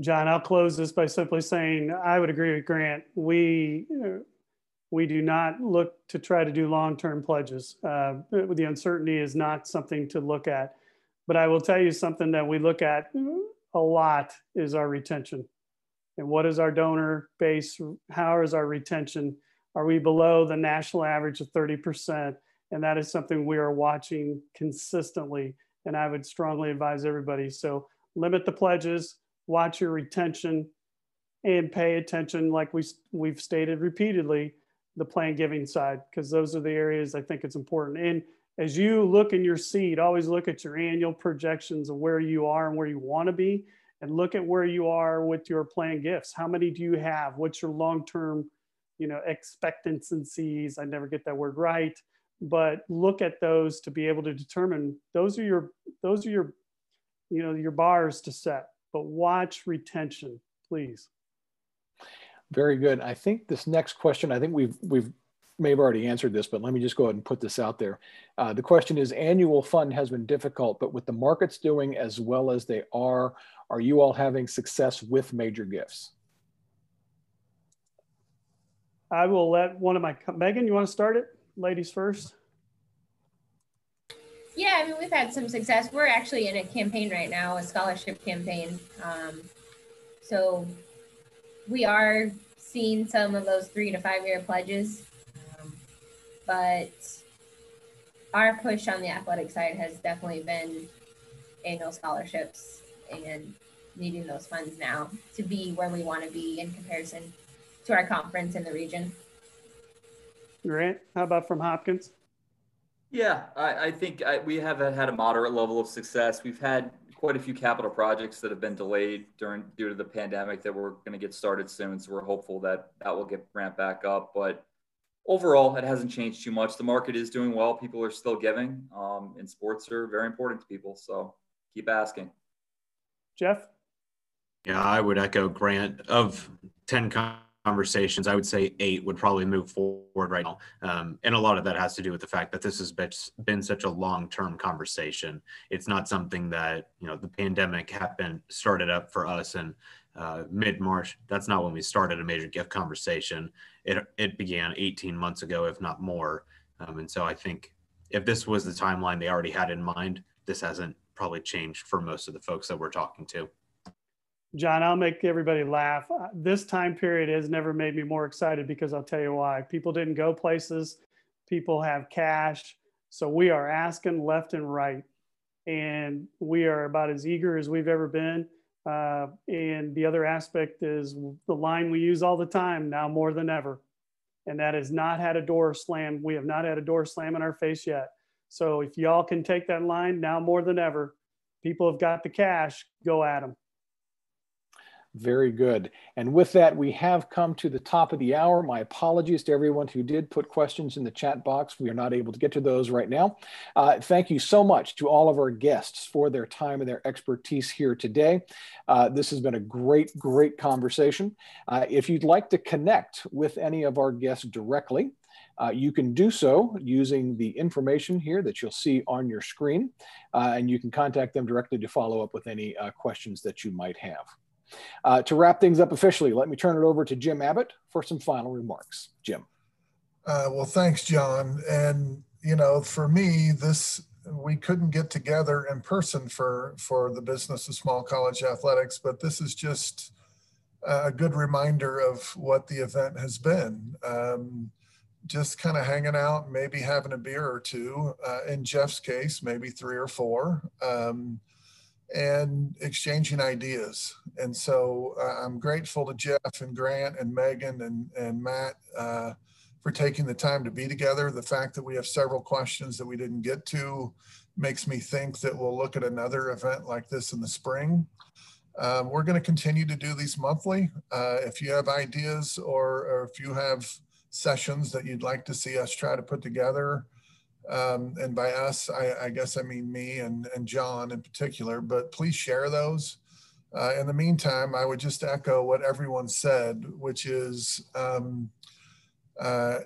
John, I'll close this by simply saying I would agree with Grant. We we do not look to try to do long-term pledges. Uh, the uncertainty is not something to look at. But I will tell you something that we look at a lot is our retention and what is our donor base? How is our retention? Are we below the national average of 30%? And that is something we are watching consistently. And I would strongly advise everybody. So limit the pledges, watch your retention, and pay attention, like we, we've stated repeatedly, the plan giving side, because those are the areas I think it's important. And as you look in your seed, always look at your annual projections of where you are and where you want to be and look at where you are with your planned gifts. How many do you have? What's your long-term, you know, expectancies? I never get that word right, but look at those to be able to determine those are your those are your you know your bars to set. But watch retention, please. Very good. I think this next question, I think we've we've may have already answered this, but let me just go ahead and put this out there. Uh, the question is annual fund has been difficult, but with the markets doing as well as they are, are you all having success with major gifts? I will let one of my, Megan, you want to start it? Ladies first. Yeah, I mean, we've had some success. We're actually in a campaign right now, a scholarship campaign. Um, so we are seeing some of those three to five year pledges but our push on the athletic side has definitely been annual scholarships and needing those funds now to be where we want to be in comparison to our conference in the region. Grant, how about from Hopkins? Yeah, I, I think I, we have had a moderate level of success. We've had quite a few capital projects that have been delayed during due to the pandemic that we're going to get started soon. So we're hopeful that that will get ramped back up. But overall, it hasn't changed too much. The market is doing well. People are still giving, um, and sports are very important to people. So keep asking. Jeff? Yeah, I would echo Grant. Of 10 conversations, I would say eight would probably move forward right now. Um, and a lot of that has to do with the fact that this has been such a long term conversation. It's not something that, you know, the pandemic happened, started up for us and uh, mid March. That's not when we started a major gift conversation. It, it began 18 months ago, if not more. Um, and so I think if this was the timeline they already had in mind, this hasn't probably changed for most of the folks that we're talking to. John, I'll make everybody laugh. Uh, this time period has never made me more excited because I'll tell you why. People didn't go places, people have cash. So we are asking left and right. And we are about as eager as we've ever been uh, and the other aspect is the line we use all the time now more than ever and that has not had a door slam. We have not had a door slam in our face yet. So if y'all can take that line now more than ever, people have got the cash, go at them. Very good. And with that, we have come to the top of the hour. My apologies to everyone who did put questions in the chat box. We are not able to get to those right now. Uh, thank you so much to all of our guests for their time and their expertise here today. Uh, this has been a great, great conversation. Uh, if you'd like to connect with any of our guests directly, uh, you can do so using the information here that you'll see on your screen, uh, and you can contact them directly to follow up with any uh, questions that you might have. Uh, to wrap things up officially, let me turn it over to Jim Abbott for some final remarks. Jim. Uh, well, thanks, John. And you know, for me, this we couldn't get together in person for for the business of small college athletics, but this is just a good reminder of what the event has been. Um, just kind of hanging out, maybe having a beer or two. Uh, in Jeff's case, maybe three or four. Um, and exchanging ideas. And so uh, I'm grateful to Jeff and Grant and Megan and, and Matt uh, for taking the time to be together. The fact that we have several questions that we didn't get to makes me think that we'll look at another event like this in the spring. Um, we're going to continue to do these monthly. Uh, if you have ideas or, or if you have sessions that you'd like to see us try to put together, um, and by us, I, I, guess I mean me and, and John in particular, but please share those. Uh, in the meantime, I would just echo what everyone said, which is um, uh,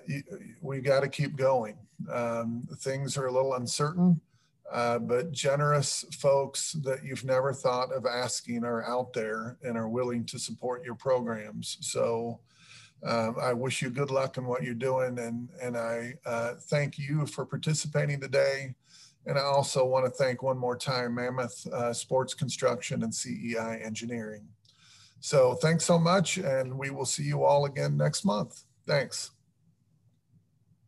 we got to keep going. Um, things are a little uncertain, uh, but generous folks that you've never thought of asking are out there and are willing to support your programs. So um, I wish you good luck in what you're doing, and and I uh, thank you for participating today. And I also want to thank one more time Mammoth uh, Sports Construction and CEI Engineering. So thanks so much, and we will see you all again next month. Thanks.